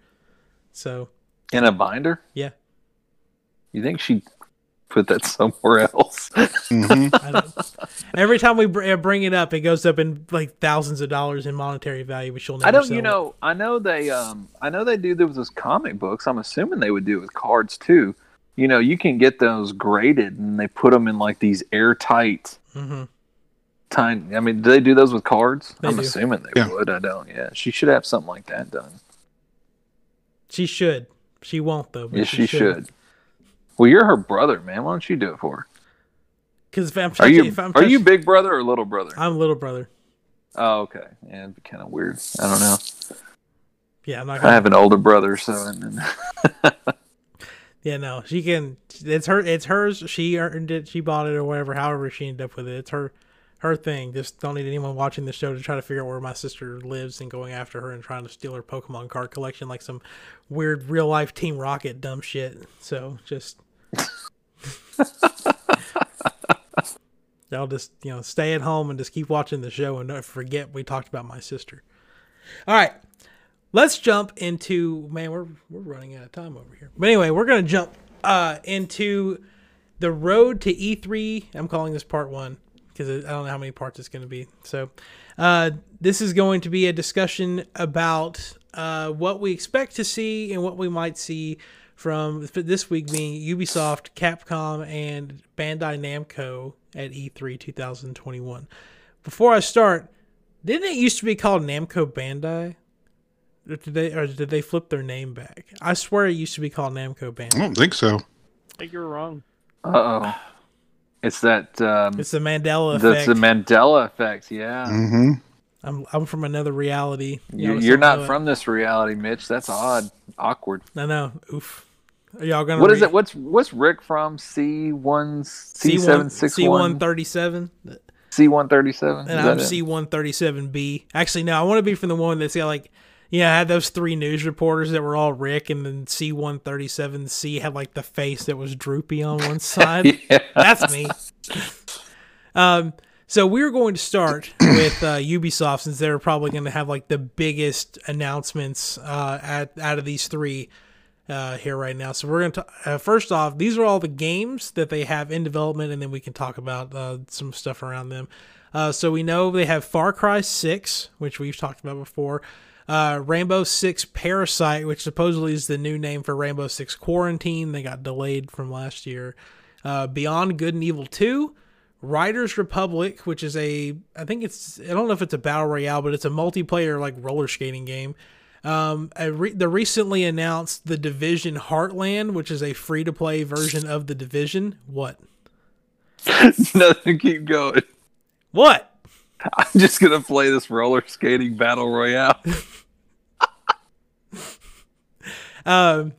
So In a binder, yeah, you think she put that somewhere else? hmm every time we br- uh, bring it up, it goes up in like thousands of dollars in monetary value, but she'll never. I don't. sell You it. know, I know they. Um, I know they do this with comic books. I'm assuming they would do it with cards too. You know, you can get those graded, and they put them in like these airtight Mhm. tiny. I mean, do they do those with cards? They I'm do. assuming they Yeah. would. I don't. Yeah, she should have something like that done. she should. She won't though. But Yes, she should. Well, you're her brother, man. Why don't you do it for her? Because if I'm Are you if I'm are you big brother or little brother? I'm little brother. Oh, okay. Yeah, it'd be kind of weird. I don't know. Yeah, I'm not I gonna. I have an older brother, so Yeah, no, she can. It's her. It's hers. She earned it. She bought it or whatever. However, she ended up with it. It's her. Her thing. Just don't need anyone watching the show to try to figure out where my sister lives and going after her and trying to steal her Pokemon card collection like some weird real life Team Rocket dumb shit. So just. Y'all just you know stay at home and just keep watching the show and don't forget we talked about my sister. All right, let's jump into man we're we're running out of time over here. But anyway we're gonna jump uh into the road to e3 i'm calling this part one because i don't know how many parts it's going to be. So uh this is going to be a discussion about uh what we expect to see and what we might see from this week being ubisoft capcom and bandai namco at E e3 2021 before i start didn't it used to be called namco bandai or did they or did they flip their name back? I swear it used to be called Namco Bandai. I don't think so. I think you're wrong. uh oh, it's that. Um, It's the Mandela that's effect. the Mandela effect. Yeah, hmm I'm I'm from another reality. you, Y'all just you're don't not know it. from this reality, Mitch. That's odd, awkward. I know. Oof. Are y'all gonna? What is it? What's what's Rick from? C one C seven one six C one one thirty seven, C one thirty seven. and I'm C one thirty seven B. Actually, no, I want to be from the one that's got like, yeah, I had those three news reporters that were all Rick, and then C one thirty seven C had like the face that was droopy on one side. Yeah. That's me. Um, so we're going to start with uh, Ubisoft since they're probably going to have like the biggest announcements uh, at out of these three uh, here right now. So we're going to uh, first off, these are all the games that they have in development, and then we can talk about uh, some stuff around them. Uh, so we know they have Far Cry Six, which we've talked about before. Uh, Rainbow Six Parasite, which supposedly is the new name for Rainbow Six Quarantine. They got delayed from last year. Uh, Beyond Good and Evil 2, Riders Republic, which is a, I think it's, I don't know if it's a battle royale, but it's a multiplayer like roller skating game. Um, a re- the recently announced The Division Heartland, which is a free to play version of The Division. What? Nothing. Keep going. What? I'm just gonna play this roller skating battle royale. Um,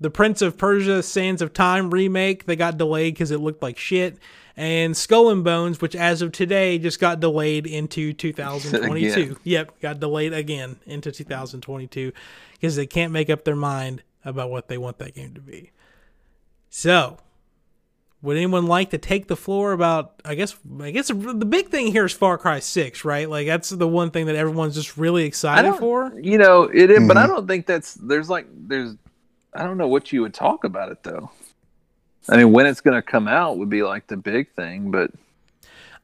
the Prince of Persia: Sands of Time remake they got delayed because it looked like shit, and Skull and Bones, which as of today just got delayed into 2022. Again. Yep, got delayed again into 2022 because they can't make up their mind about what they want that game to be. So, would anyone like to take the floor about? I guess I guess the big thing here is Far Cry Six, right? Like that's the one thing that everyone's just really excited for. you know, it is, but I Mhm. don't think that's there's like there's I don't know what you would talk about it though. I mean, when it's going to come out would be like the big thing, but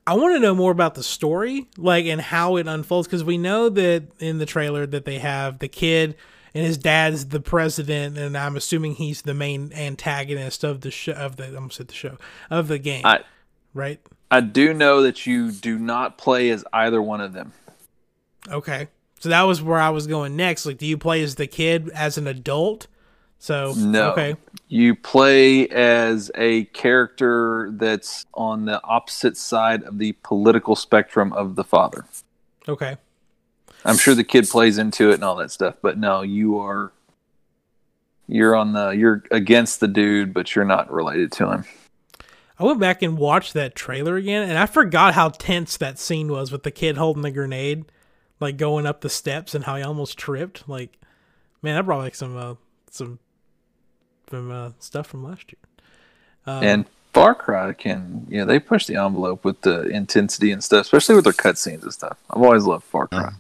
I want to know more about the story, like and how it unfolds, because we know that in the trailer that they have the kid and his dad's the president, and I'm assuming he's the main antagonist of the show of the I almost said the show of the game, I right? I do know that you do not play as either one of them. Okay, so that was where I was going next. Like, do you play as the kid as an adult? So No. okay, You play as a character that's on the opposite side of the political spectrum of the father. okay, I'm sure the kid plays into it and all that stuff, but no, you are you're on the you're against the dude, but you're not related to him. I went back and watched that trailer again, and I forgot how tense that scene was with the kid holding the grenade, like going up the steps, and how he almost tripped. Like, man, that brought like some uh, some from uh, stuff from last year. Um, and Far Cry can, you know, they push the envelope with the intensity and stuff, especially with their cutscenes and stuff. I've always loved Far Cry.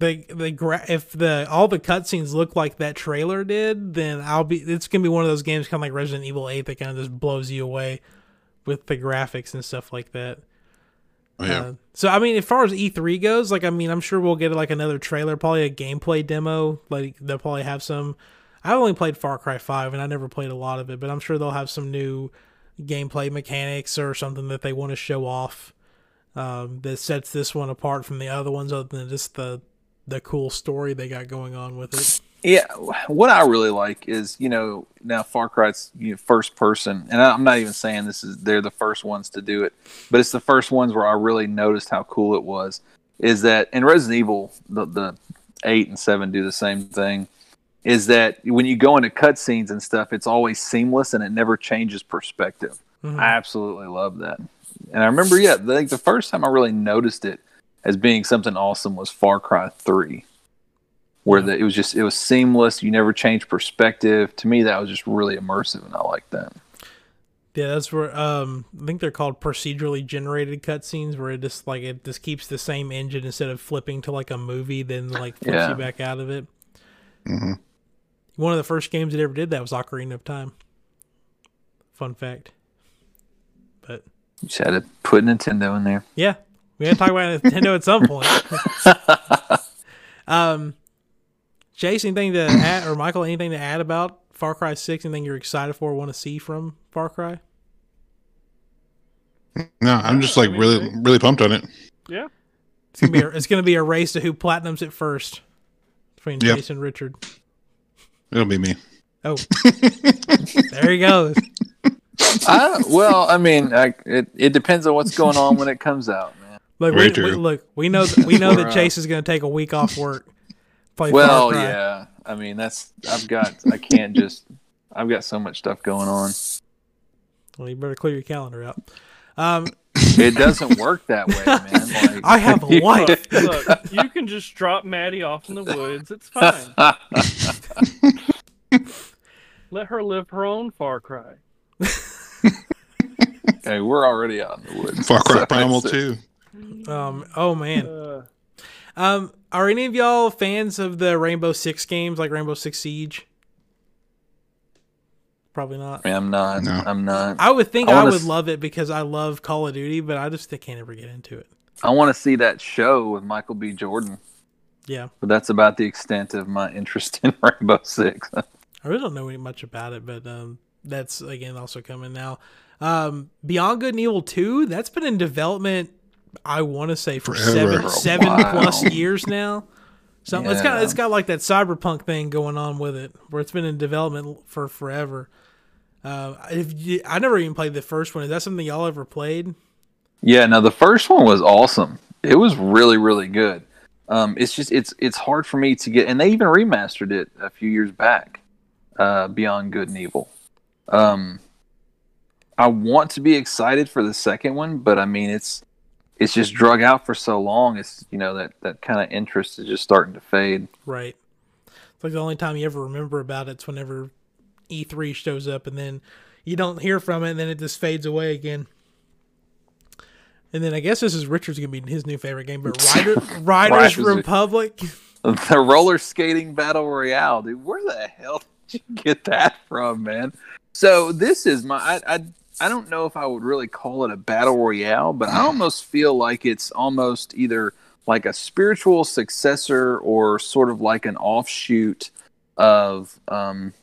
they they gra- if the all the cutscenes look like that trailer did, then I'll be. It's gonna be one of those games kind of like Resident Evil Eight that kind of just blows you away with the graphics and stuff like that. Oh, yeah. Uh, so I mean, as far as E3 goes, like I mean, I'm sure we'll get like another trailer, probably a gameplay demo. Like they'll probably have some. I only played Far Cry Five, and I never played a lot of it, but I'm sure they'll have some new gameplay mechanics or something that they want to show off um, that sets this one apart from the other ones, other than just the the cool story they got going on with it. Yeah, what I really like is you know now Far Cry's you know, first person, and I'm not even saying this is they're the first ones to do it, but it's the first ones where I really noticed how cool it was. Is that in Resident Evil the the eight and seven do the same thing. Is that when you go into cutscenes and stuff, it's always seamless and it never changes perspective. Mhm. I absolutely love that. And I remember, yeah, I think the first time I really noticed it as being something awesome was Far Cry Three, where Yeah. the, it was just it was seamless. You never changed perspective. To me, that was just really immersive, and I like that. Yeah, that's where um I think they're called procedurally generated cutscenes where it just like it just keeps the same engine instead of flipping to like a movie, then like flips Yeah. you back out of it. Mhm. One of the first games that ever did that was Ocarina of Time. Fun fact. But You just had to put Nintendo in there. yeah, we had to talk about Nintendo at some point. um, Chase, anything to add, or Michael, anything to add about Far Cry Six? Anything you're excited for, want to see from Far Cry? No, I'm just like really, really pumped on it. Yeah. It's gonna be a, it's gonna be a race to who platinums it first between Yep. Chase and Richard. It'll be me. Oh, there he goes. I, well, I mean, I, it it depends on what's going on when it comes out, man. Look, Very we, we, look, we know that, we know that Chase is gonna take a week off work. Well, yeah. I mean, that's I've got I can't just I've got so much stuff going on. Well, you better clear your calendar out. Um, It doesn't work that way, man. Like, I have a wife. Look, look, you can just drop Maddie off in the woods. It's fine. Let her live her own Far Cry. hey, we're already out in the woods. Far Cry So Primal it's- too. Um. Oh man. Uh, Um. Are any of y'all fans of the Rainbow Six games, like Rainbow Six Siege? Probably not. I mean, I'm not. No. I'm not. I would think I I, would s- love it because I love Call of Duty, but I just I can't ever get into it. I want to see that show with Michael B. Jordan, Yeah, but that's about the extent of my interest in Rainbow Six. I really don't know much about it, but um, that's again also coming now. Um, Beyond Good and Evil Two, that's been in development. I want to say for Forever. seven seven while. plus years now. So it's got it's got like that cyberpunk thing going on with it, where it's been in development for forever. Uh, if you, I never even played the first one. Is that something y'all ever played? yeah, no, the first one was awesome. It was really, really good. Um, it's just it's it's hard for me to get, and they even remastered it a few years back, uh, Beyond Good and Evil. Um, I want to be excited for the second one, but I mean it's it's just drug out for so long. It's you know that that kind of interest is just starting to fade. Right. It's like the only time you ever remember about it's whenever E3 shows up, and then you don't hear from it, and then it just fades away again. And then I guess this is Richard's gonna be his new favorite game, but Rider, Riders Riders Republic. The roller skating battle royale, dude. Where the hell did you get that from, man? So this is my. I, I I don't know if I would really call it a battle royale, but I almost feel like it's almost either like a spiritual successor or sort of like an offshoot of. um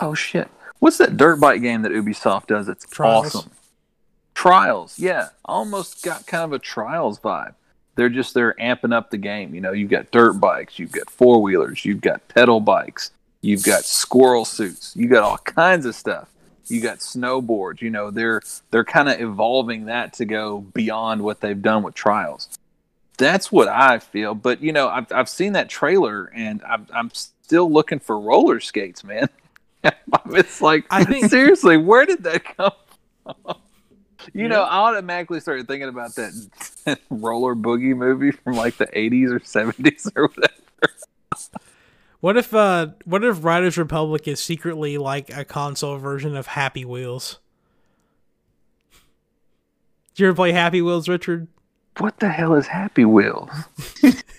Oh shit! What's that dirt bike game that Ubisoft does? It's Trials. awesome. Trials, yeah, almost got kind of a Trials vibe they're just they're amping up the game. You know, you've got dirt bikes, you've got four wheelers, you've got pedal bikes, you've got squirrel suits, you got all kinds of stuff. You got snowboards. You know, they're they're kind of evolving that to go beyond what they've done with trials. That's what I feel. But you know, I've I've seen that trailer and I'm I'm still looking for roller skates, man. it's like I think- seriously, where did that come from? You know, I automatically started thinking about that roller boogie movie from like the 80s or 70s or whatever. What if uh what if Riders Republic is secretly like a console version of Happy Wheels? Did you ever play Happy Wheels, Richard? What the hell is Happy Wheels?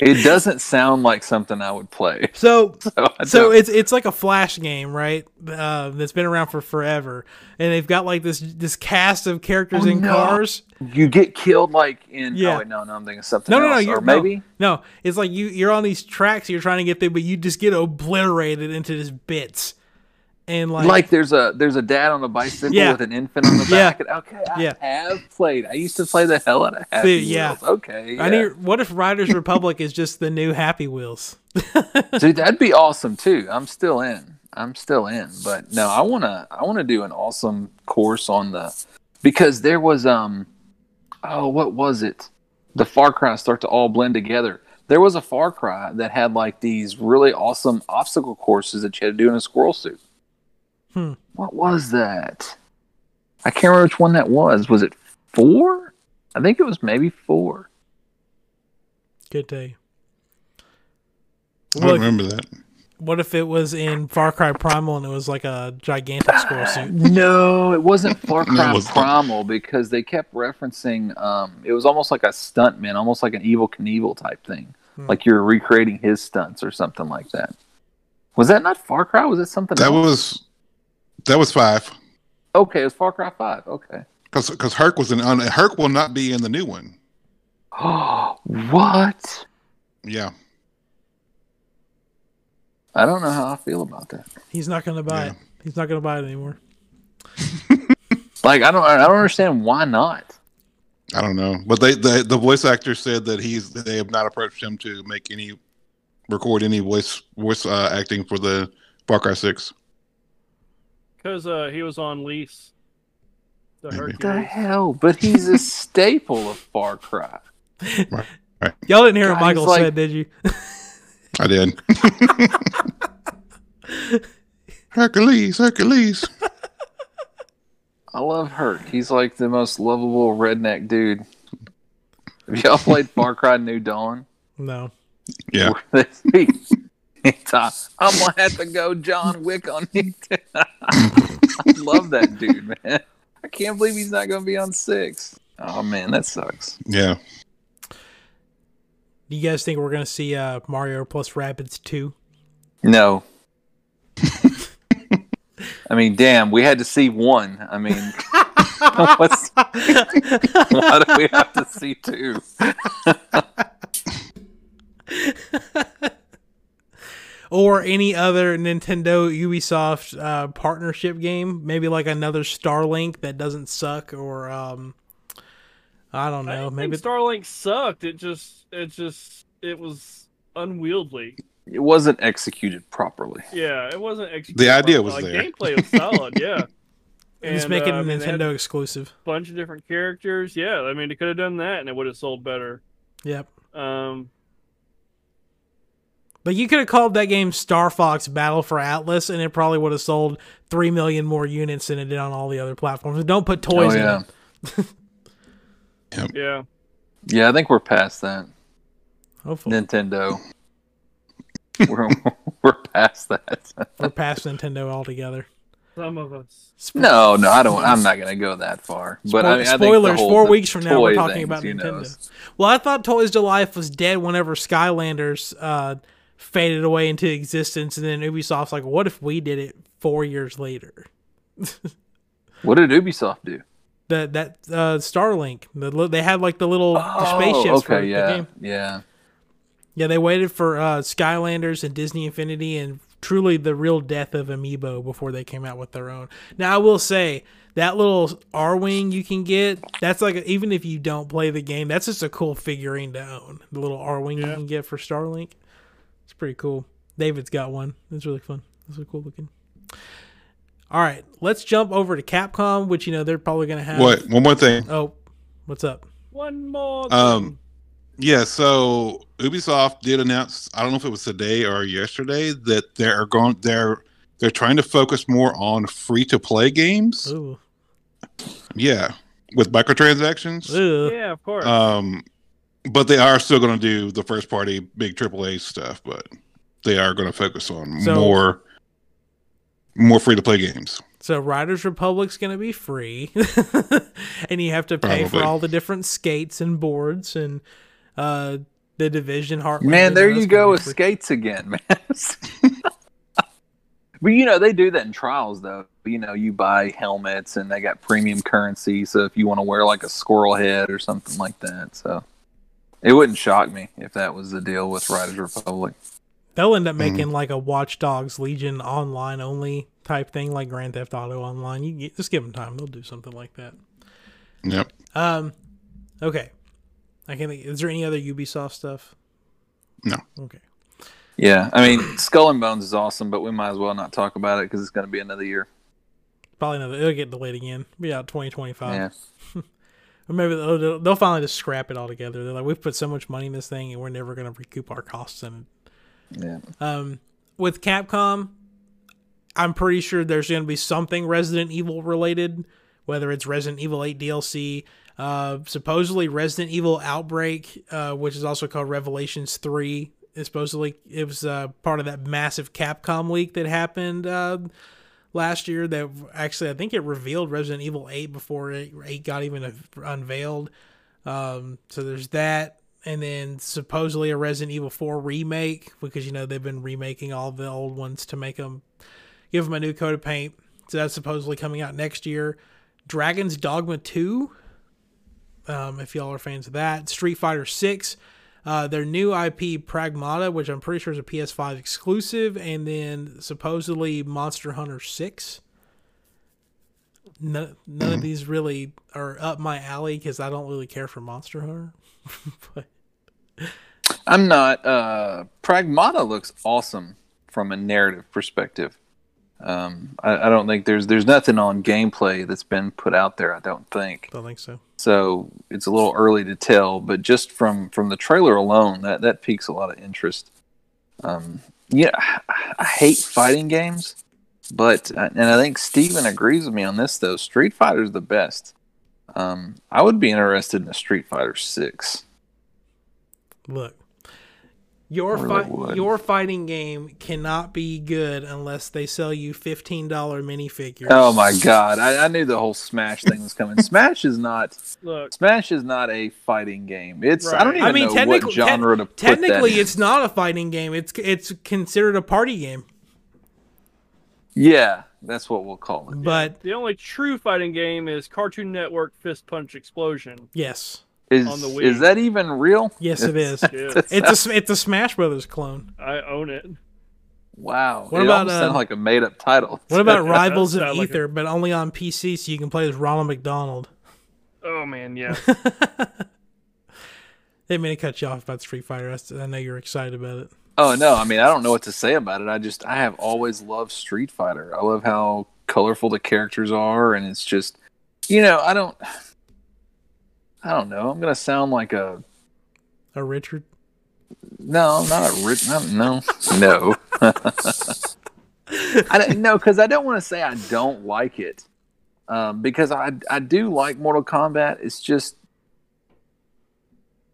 it doesn't sound like something I would play. So So, so it's it's like a flash game, right? Uh, that's been around for forever, and they've got like this this cast of characters Oh, in no. cars. you get killed like in. Yeah. Oh, wait, no, no, I'm thinking something No, no, no, else. you're or maybe. no, no. It's like you you're on these tracks, you're trying to get there, but you just get obliterated into just bits, and like, Like there's a there's a dad on a bicycle Yeah. with an infant on the back. Yeah. Okay, I Yeah. have played. I used to play the hell out of Happy Dude, yeah. Wheels. Okay, I need. What if Riders Republic is just the new Happy Wheels? Dude, that'd be awesome too. I'm still in. I'm still in. But no, I wanna I wanna do an awesome course on the because there was um oh what was it? The Far Cry start to all blend together. There was a Far Cry that had like these really awesome obstacle courses that you had to do in a squirrel suit. Hmm. What was that? I can't remember which one that was. Was it four? I think it was maybe four. Good day. I don't What, remember that. what if it was in Far Cry Primal and it was like a gigantic squirrel suit? No, it wasn't Far Cry wasn't. Primal because they kept referencing. Um, it was almost like a stuntman, almost like an Evel Knievel type thing, Hmm. like you're recreating his stunts or something like that. Was that not Far Cry? Was it something That else? was that was five okay. It was Far Cry Five. Okay. because because Hurk was in on Hurk will not be in the new one. Oh, what? Yeah, I don't know how I feel about that. He's not gonna buy Yeah. it. He's not gonna buy it anymore. Like I don't. I don't understand why not. I don't know, but they the the voice actor said that he's they have not approached him to make any record any voice voice uh, acting for the Far Cry Six. Because uh, he was on lease. The Maybe. The hell? But he's a staple of Far Cry. Y'all didn't hear God, what Michael like- said, did you? I did. Hercules, Hercules. I love Hurk. He's like the most lovable redneck dude. Have y'all played Far Cry New Dawn? No. Yeah, Where they speak. It's, I'm gonna have to go John Wick on you. I love that dude, man. I can't believe he's not gonna be on six. Oh man, that sucks. yeah. Do you guys think we're gonna see uh, Mario plus Rabbids two? No. I mean, damn, we had to see one. I mean, what's, why do we have to see two? or any other Nintendo Ubisoft uh, partnership game? Maybe like another Starlink that doesn't suck, or um, I don't I know. didn't Maybe think Starlink sucked. It just, it just, it was unwieldy. It wasn't executed properly. Yeah, it wasn't. Executed The idea properly. was Like, there. Gameplay was solid. Yeah. just And, make it uh, a I mean, they had Nintendo exclusive. a bunch of different characters. Yeah, I mean, it could have done that, and it would have sold better. Yep. Um, But you could have called that game Star Fox Battle for Atlas, and it probably would have sold three million more units than it did on all the other platforms. Don't put toys Oh, in yeah. it. yeah. Yeah, I think we're past that. Hopefully. Nintendo. we're we're past that. We're past Nintendo altogether. Some of us. Spo- no, no, I don't. I'm not gonna go that far. But I mean, I think spoilers. whole- four weeks from now, we're talking things, about Nintendo. is- Well, I thought Toys to Life was dead whenever Skylanders uh, faded away into existence, and then Ubisoft's like, "What if we did it four years later?" What did Ubisoft do? That that uh, Starlink, the, they had like the little Oh, spaceships for okay, the yeah, game. yeah. Yeah, they waited for uh, Skylanders and Disney Infinity and truly the real death of Amiibo before they came out with their own. Now, I will say that little Arwing you can get, that's like, even if you don't play the game, that's just a cool figurine to own. The little Arwing you can get for Starlink. It's pretty cool. David's got one. It's really fun. It's really cool looking. All right, let's jump over to Capcom, which, you know, they're probably going to have. What? One more thing. Oh, what's up? One more. Um. Yeah, so Ubisoft did announce. I don't know if it was today or yesterday that they're going. They're they're trying to focus more on free to play games. Ooh. Yeah, with microtransactions. Ugh. yeah, of course. Um, but they are still going to do the first party big AAA stuff. But they are going to focus on So- more more free to play games. So Riders Republic's going to be free, and you have to pay for all the different skates and boards and uh, the Division heart. Man, there you go with free. skates again, man. but you know they do that in trials, though. You know, you buy helmets and they got premium currency. So if you want to wear like a squirrel head or something like that, so it wouldn't shock me if that was the deal with Riders Republic. They'll end up Mm-hmm. making like a Watch Dogs Legion online only type thing, like Grand Theft Auto Online. You get, just give them time; they'll do something like that. Yep. Um, okay. I can. Think, is there any other Ubisoft stuff? No. Okay. Yeah, I mean, Skull and Bones is awesome, but we might as well not talk about it because it's going to be another year. Probably another. It'll get delayed again. Be out twenty twenty five. Yeah, Maybe they'll, they'll- finally just scrap it altogether. They're like, we've put so much money in this thing, and we're never going to recoup our costs in it. yeah. Um, with Capcom, I'm pretty sure there's going to be something Resident Evil related, whether it's Resident Evil 8 DLC, uh, supposedly Resident Evil Outbreak, uh, which is also called Revelations 3. Is supposedly it was uh, part of that massive Capcom leak that happened uh, last year. That actually I think it revealed Resident Evil 8 before it, 8 got even unveiled. Um, so there's that, and then supposedly a Resident Evil 4 remake because you know they've been remaking all the old ones to make them give them a new coat of paint. So that's supposedly coming out next year. Dragon's Dogma 2. Um, if y'all are fans of that, Street Fighter 6. Uh, their new IP Pragmata, which I'm pretty sure is a PS5 exclusive, and then supposedly Monster Hunter 6 none, none of these really are up my alley because I don't really care for Monster Hunter. but I'm not. Uh, Pragmata looks awesome from a narrative perspective. Um, I, I don't think there's there's nothing on gameplay that's been put out there. I don't think I don't think so. so. It's a little early to tell, but just from from the trailer alone, that that piques a lot of interest. Um, yeah, I, I hate fighting games, but uh, and I think Steven agrees with me on this though. Street Fighter's the best. Um, I would be interested in a Street Fighter Six. Look, your I fi- your fighting game cannot be good unless they sell you fifteen dollar minifigures. Oh my god! I, I knew the whole Smash thing was coming. Smash is not Look, Smash is not a fighting game. It's I don't even I mean, know technically, what genre to put technically, that in. it's not a fighting game. It's it's considered a party game. Yeah, that's what we'll call it. But the only true fighting game is Cartoon Network Fist Punch Explosion. yes, Is on the Wii. is that even real? yes, it is. Yeah, It's a it's a Smash Brothers clone. I own it. wow. What it about, almost uh, sounds like a made up title. What about Rivals of Sound like Aether, but only on PC, so you can play as Ronald McDonald? Oh man, yeah. Didn't mean to cut you off about Street Fighter. I know you're excited about it. Oh no, I mean I don't know what to say about it. I just I have always loved Street Fighter. I love how colorful the characters are, and it's just you know I don't I don't know. I'm gonna sound like a A Richard. No, not a rich. Not, no, no. I don't, no, because I don't want to say I don't like it, um, because I I do like Mortal Kombat. It's just,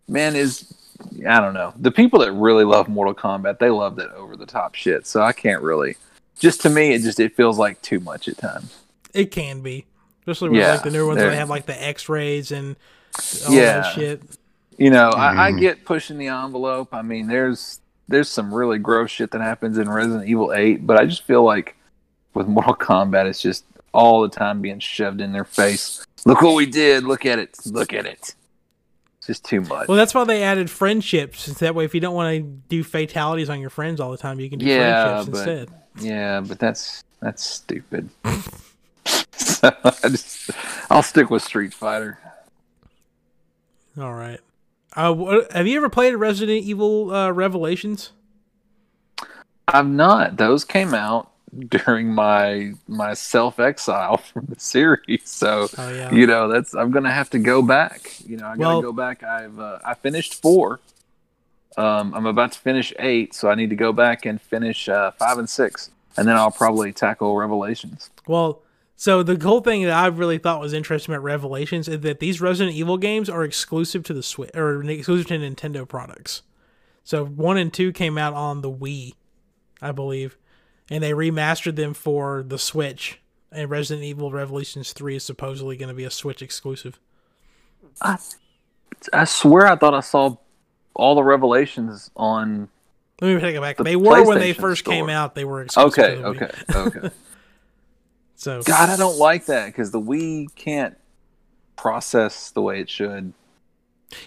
man, is I don't know. The people that really love Mortal Kombat, they love that over the top shit. So I can't really. Just to me, it just it feels like too much at times. It can be, especially with Yeah, like the newer ones where they have like the X rays and Yeah. that shit. You know, I, I Mhm. get pushing the envelope. I mean, there's there's some really gross shit that happens in Resident Evil Eight, but I just feel like with Mortal Kombat, it's just all the time being shoved in their face. Look what we did. Look at it. Look at it. It's just too much. Well, that's why they added friendships. So that way, if you don't want to do fatalities on your friends all the time, you can do Yeah, friendships but- instead. Yeah, but that's that's stupid. so I just, I'll stick with Street Fighter. All right. Uh, what, have you ever played Resident Evil uh, Revelations? I've not. Those came out during my my self exile from the series, so Oh yeah. you know that's I'm gonna have to go back. You know, I gotta Well- go back. I've uh, I finished four. Um, I'm about to finish eight, so I need to go back and finish uh, five and six, and then I'll probably tackle Revelations. Well, so the whole thing that I really thought was interesting about Revelations is that these Resident Evil games are exclusive to the Switch or exclusive to Nintendo products. So one and two came out on the Wii, I believe, and they remastered them for the Switch. And Resident Evil Revelations three is supposedly going to be a Switch exclusive. I I swear I thought I saw all the Revelations on. Let me take it back. The They were when they first came out. They were exclusive. Okay, to the Wii. okay, okay. So God, I don't like that because the Wii can't process the way it should.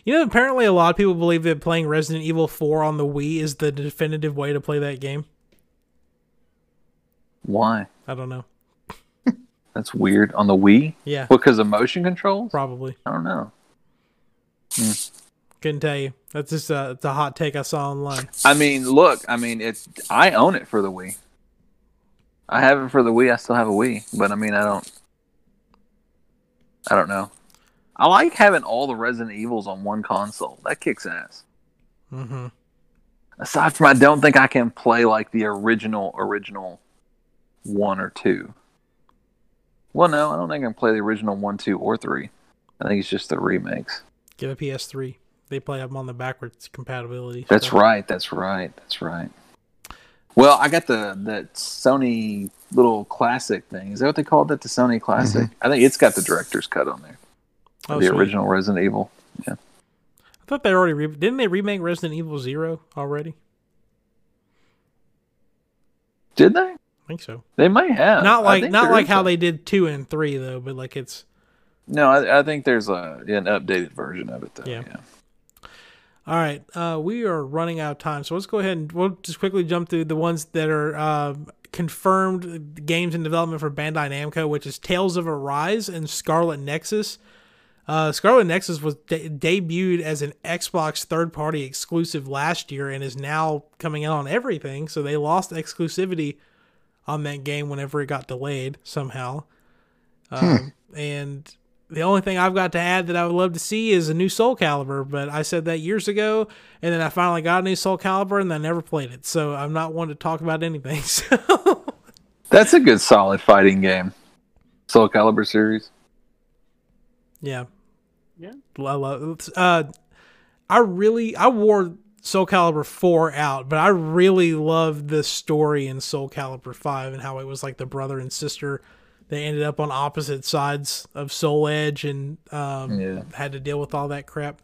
You know, apparently a lot of people believe that playing Resident Evil 4 on the Wii is the definitive way to play that game. Why? I don't know. That's weird. On the Wii? Yeah, Because of motion controls? probably. I don't know. Hmm. Couldn't tell you. That's just a, it's a hot take I saw online. I mean, look, I mean, it's I own it for the Wii. I have it for the Wii. I still have a Wii, but I mean, I don't. I don't know. I like having all the Resident Evils on one console. That kicks ass. hmm Aside from, I don't think I can play like the original original one or two. Well, no, I don't think I can play the original one, two, or three. I think it's just the remakes. Get a PS3. They play them on the backwards compatibility. That's so- right. That's right. That's right. Well, I got the that Sony little classic thing. Is that what they called it? The Sony classic. Mm-hmm. I think it's got the director's cut on there. Oh, the sweet. original Resident Evil. Yeah. I thought they already re- didn't they remake Resident Evil Zero already? Did they? I think so. They might have. not like not like how a- they did two and three though, but like it's No, I, I think there's a an updated version of it though. Yeah. Yeah. All right, uh, we are running out of time, so let's go ahead and we'll just quickly jump through the ones that are uh, confirmed games in development for Bandai Namco, which is Tales of Arise and Scarlet Nexus. Uh, Scarlet Nexus was de- debuted as an Xbox third-party exclusive last year and is now coming out on everything. So they lost exclusivity on that game whenever it got delayed somehow. Um, And the only thing I've got to add that I would love to see is a new Soul Calibur, but I said that years ago, and then I finally got a new Soul Calibur, and I never played it. So I'm not one to talk about anything. So That's a good solid fighting game. Soul Calibur series. yeah, Yeah. I love. Uh, I really I wore Soul Calibur four out, but I really loved the story in Soul Calibur five and how it was like the brother and sister. They ended up on opposite sides of Soul Edge and um, Yeah. had to deal with all that crap.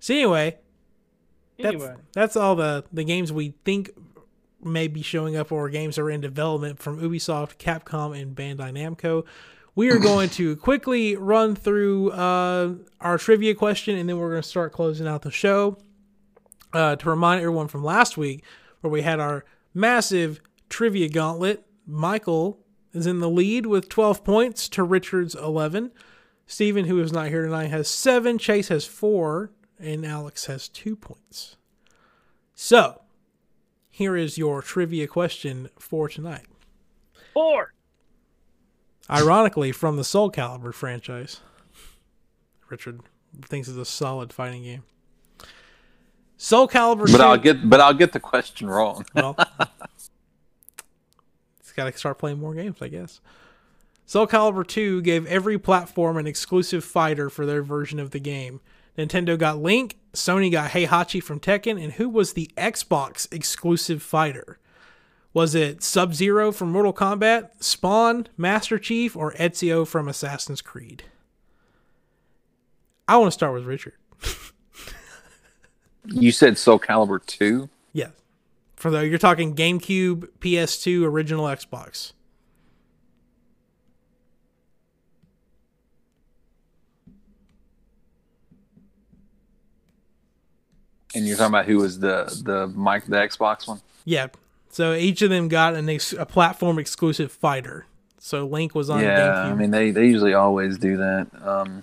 So anyway, that's, Anyway, that's all the, the games we think may be showing up or games that are in development from Ubisoft, Capcom, and Bandai Namco. We are going to quickly run through uh, our trivia question and then we're going to start closing out the show. Uh, to remind everyone from last week, where we had our massive trivia gauntlet, Michael is in the lead with 12 points to Richard's 11. Steven, who is not here tonight, has seven. Chase has four. And Alex has two points. So, here is your trivia question for tonight. four. Ironically, from the Soul Calibur franchise. Richard thinks it's a solid fighting game. Soul Calibur. But I'll get but I'll get the question wrong. Well, it's got to start playing more games, I guess. Soul Calibur 2 gave every platform an exclusive fighter for their version of the game. Nintendo got Link, Sony got Heihachi from Tekken, and who was the Xbox exclusive fighter? Was it Sub Zero from Mortal Kombat, Spawn, Master Chief, or Ezio from Assassin's Creed? I want to start with Richard. You said Soul Calibur 2? Yeah. For the you're talking GameCube, PS2, original Xbox. And you're talking about who was the the mic the Xbox one? Yeah. So each of them got an ex- a platform exclusive fighter. So Link was on yeah, GameCube. I mean they they usually always do that. Um,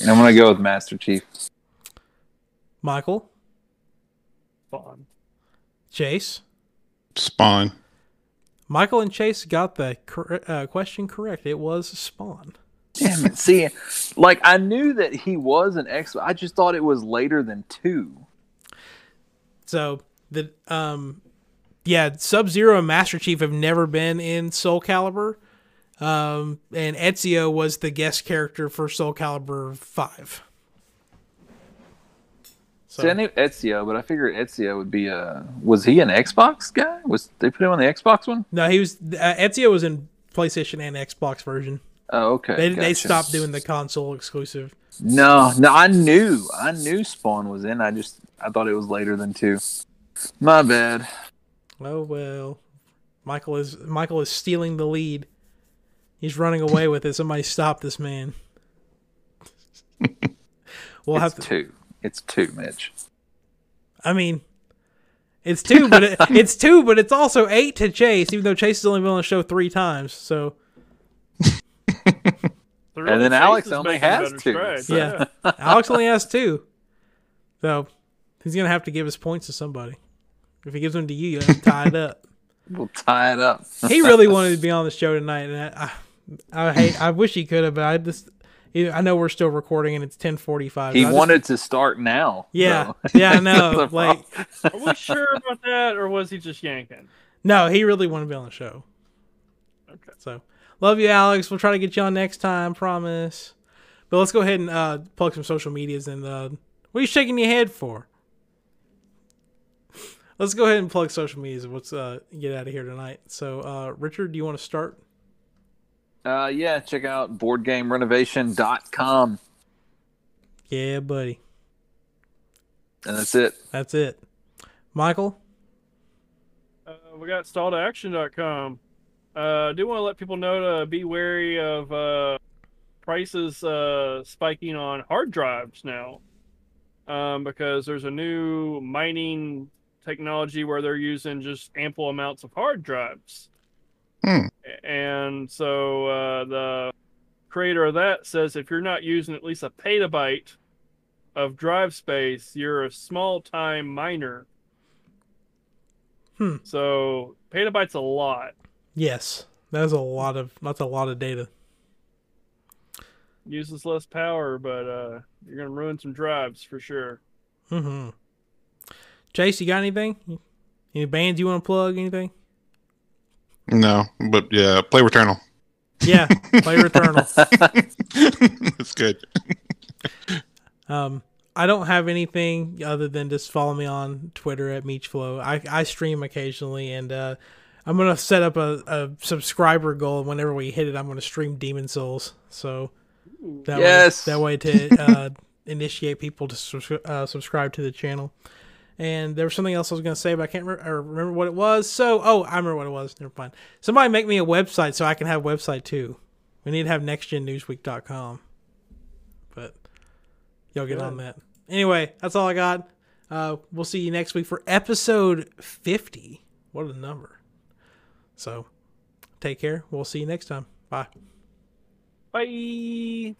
and I'm gonna go with Master Chief. Michael, Fun. Chase. Spawn. Michael and Chase got the cor- uh, question correct. It was Spawn. Damn it! See, like I knew that he was an X. I just thought it was later than two. So the um, yeah, Sub Zero and Master Chief have never been in Soul Calibur, um, and Ezio was the guest character for Soul Calibur Five. So See, I knew Ezio, but I figured Ezio would be a. Was he an Xbox guy? Was they put him on the Xbox one? no, he was uh, Ezio was in PlayStation and Xbox version. Oh, okay. They they stopped doing the console exclusive. No, no, I knew, I knew Spawn was in. I just, I thought it was later than two. My bad. Oh well, Michael is Michael is stealing the lead. He's running away with it. Somebody stop this man. We'll have to. two. It's two, Mitch. I mean, it's two, but it, it's two, but it's also eight to Chase. Even though Chase has only been on the show three times, so The And then Chase Alex only has two, strides, so- yeah, Alex only has two. So he's gonna have to give his points to somebody. If he gives them to you, you have to tie it up. We'll tie it up. he really wanted to be on the show tonight, and I, I, I hate. I wish he could have, but I just. I know we're still recording, and it's ten forty-five. He I just- wanted to start now. Yeah, so. yeah, I know. Like, Are we sure about that, or was he just yanking? no, he really wanted to be on the show. Okay. So, love you, Alex. We'll try to get you on next time, promise. But let's go ahead and uh, plug some social medias. And uh, what are you shaking your head for? Let's go ahead and plug social medias let's uh, get out of here tonight. So, uh, Richard, do you want to start? Uh, yeah, check out boardgamerenovation.com. Yeah, buddy. And that's it. That's it. Michael? Uh, we got stalledaction.com. Uh, I do want to let people know to be wary of uh, prices uh, spiking on hard drives now, um, because there's a new mining technology where they're using just ample amounts of hard drives. Hmm. And so uh, the creator of that says if you're not using at least a petabyte of drive space, you're a small time miner. Hmm. So petabytes a lot. Yes. That's a lot of that's a lot of data. Uses less power, but uh, you're gonna ruin some drives for sure. Mm-hmm. Chase, you got anything? Any bands you want to plug? Anything? No, but yeah, play Returnal. Yeah, play Returnal. it's good. Um, I don't have anything other than just follow me on Twitter at Meechflow. I, I stream occasionally, and uh, I'm gonna set up a, a subscriber goal. Whenever we hit it, I'm gonna stream Demon's Souls. So that Yes. way, that way to uh, initiate people to subs- uh, subscribe to the channel. And there was something else I was gonna say, but I can't re- or remember what it was. So, oh, I remember what it was. Never mind. Somebody make me a website so I can have a website too. We need to have nextgennewsweek.com. But y'all get on that. Anyway, that's all I got. Uh, we'll see you next week for episode 50. What a number. So, take care. We'll see you next time. Bye. Bye.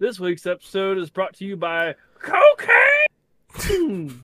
This week's episode is brought to you by cocaine. Hmm.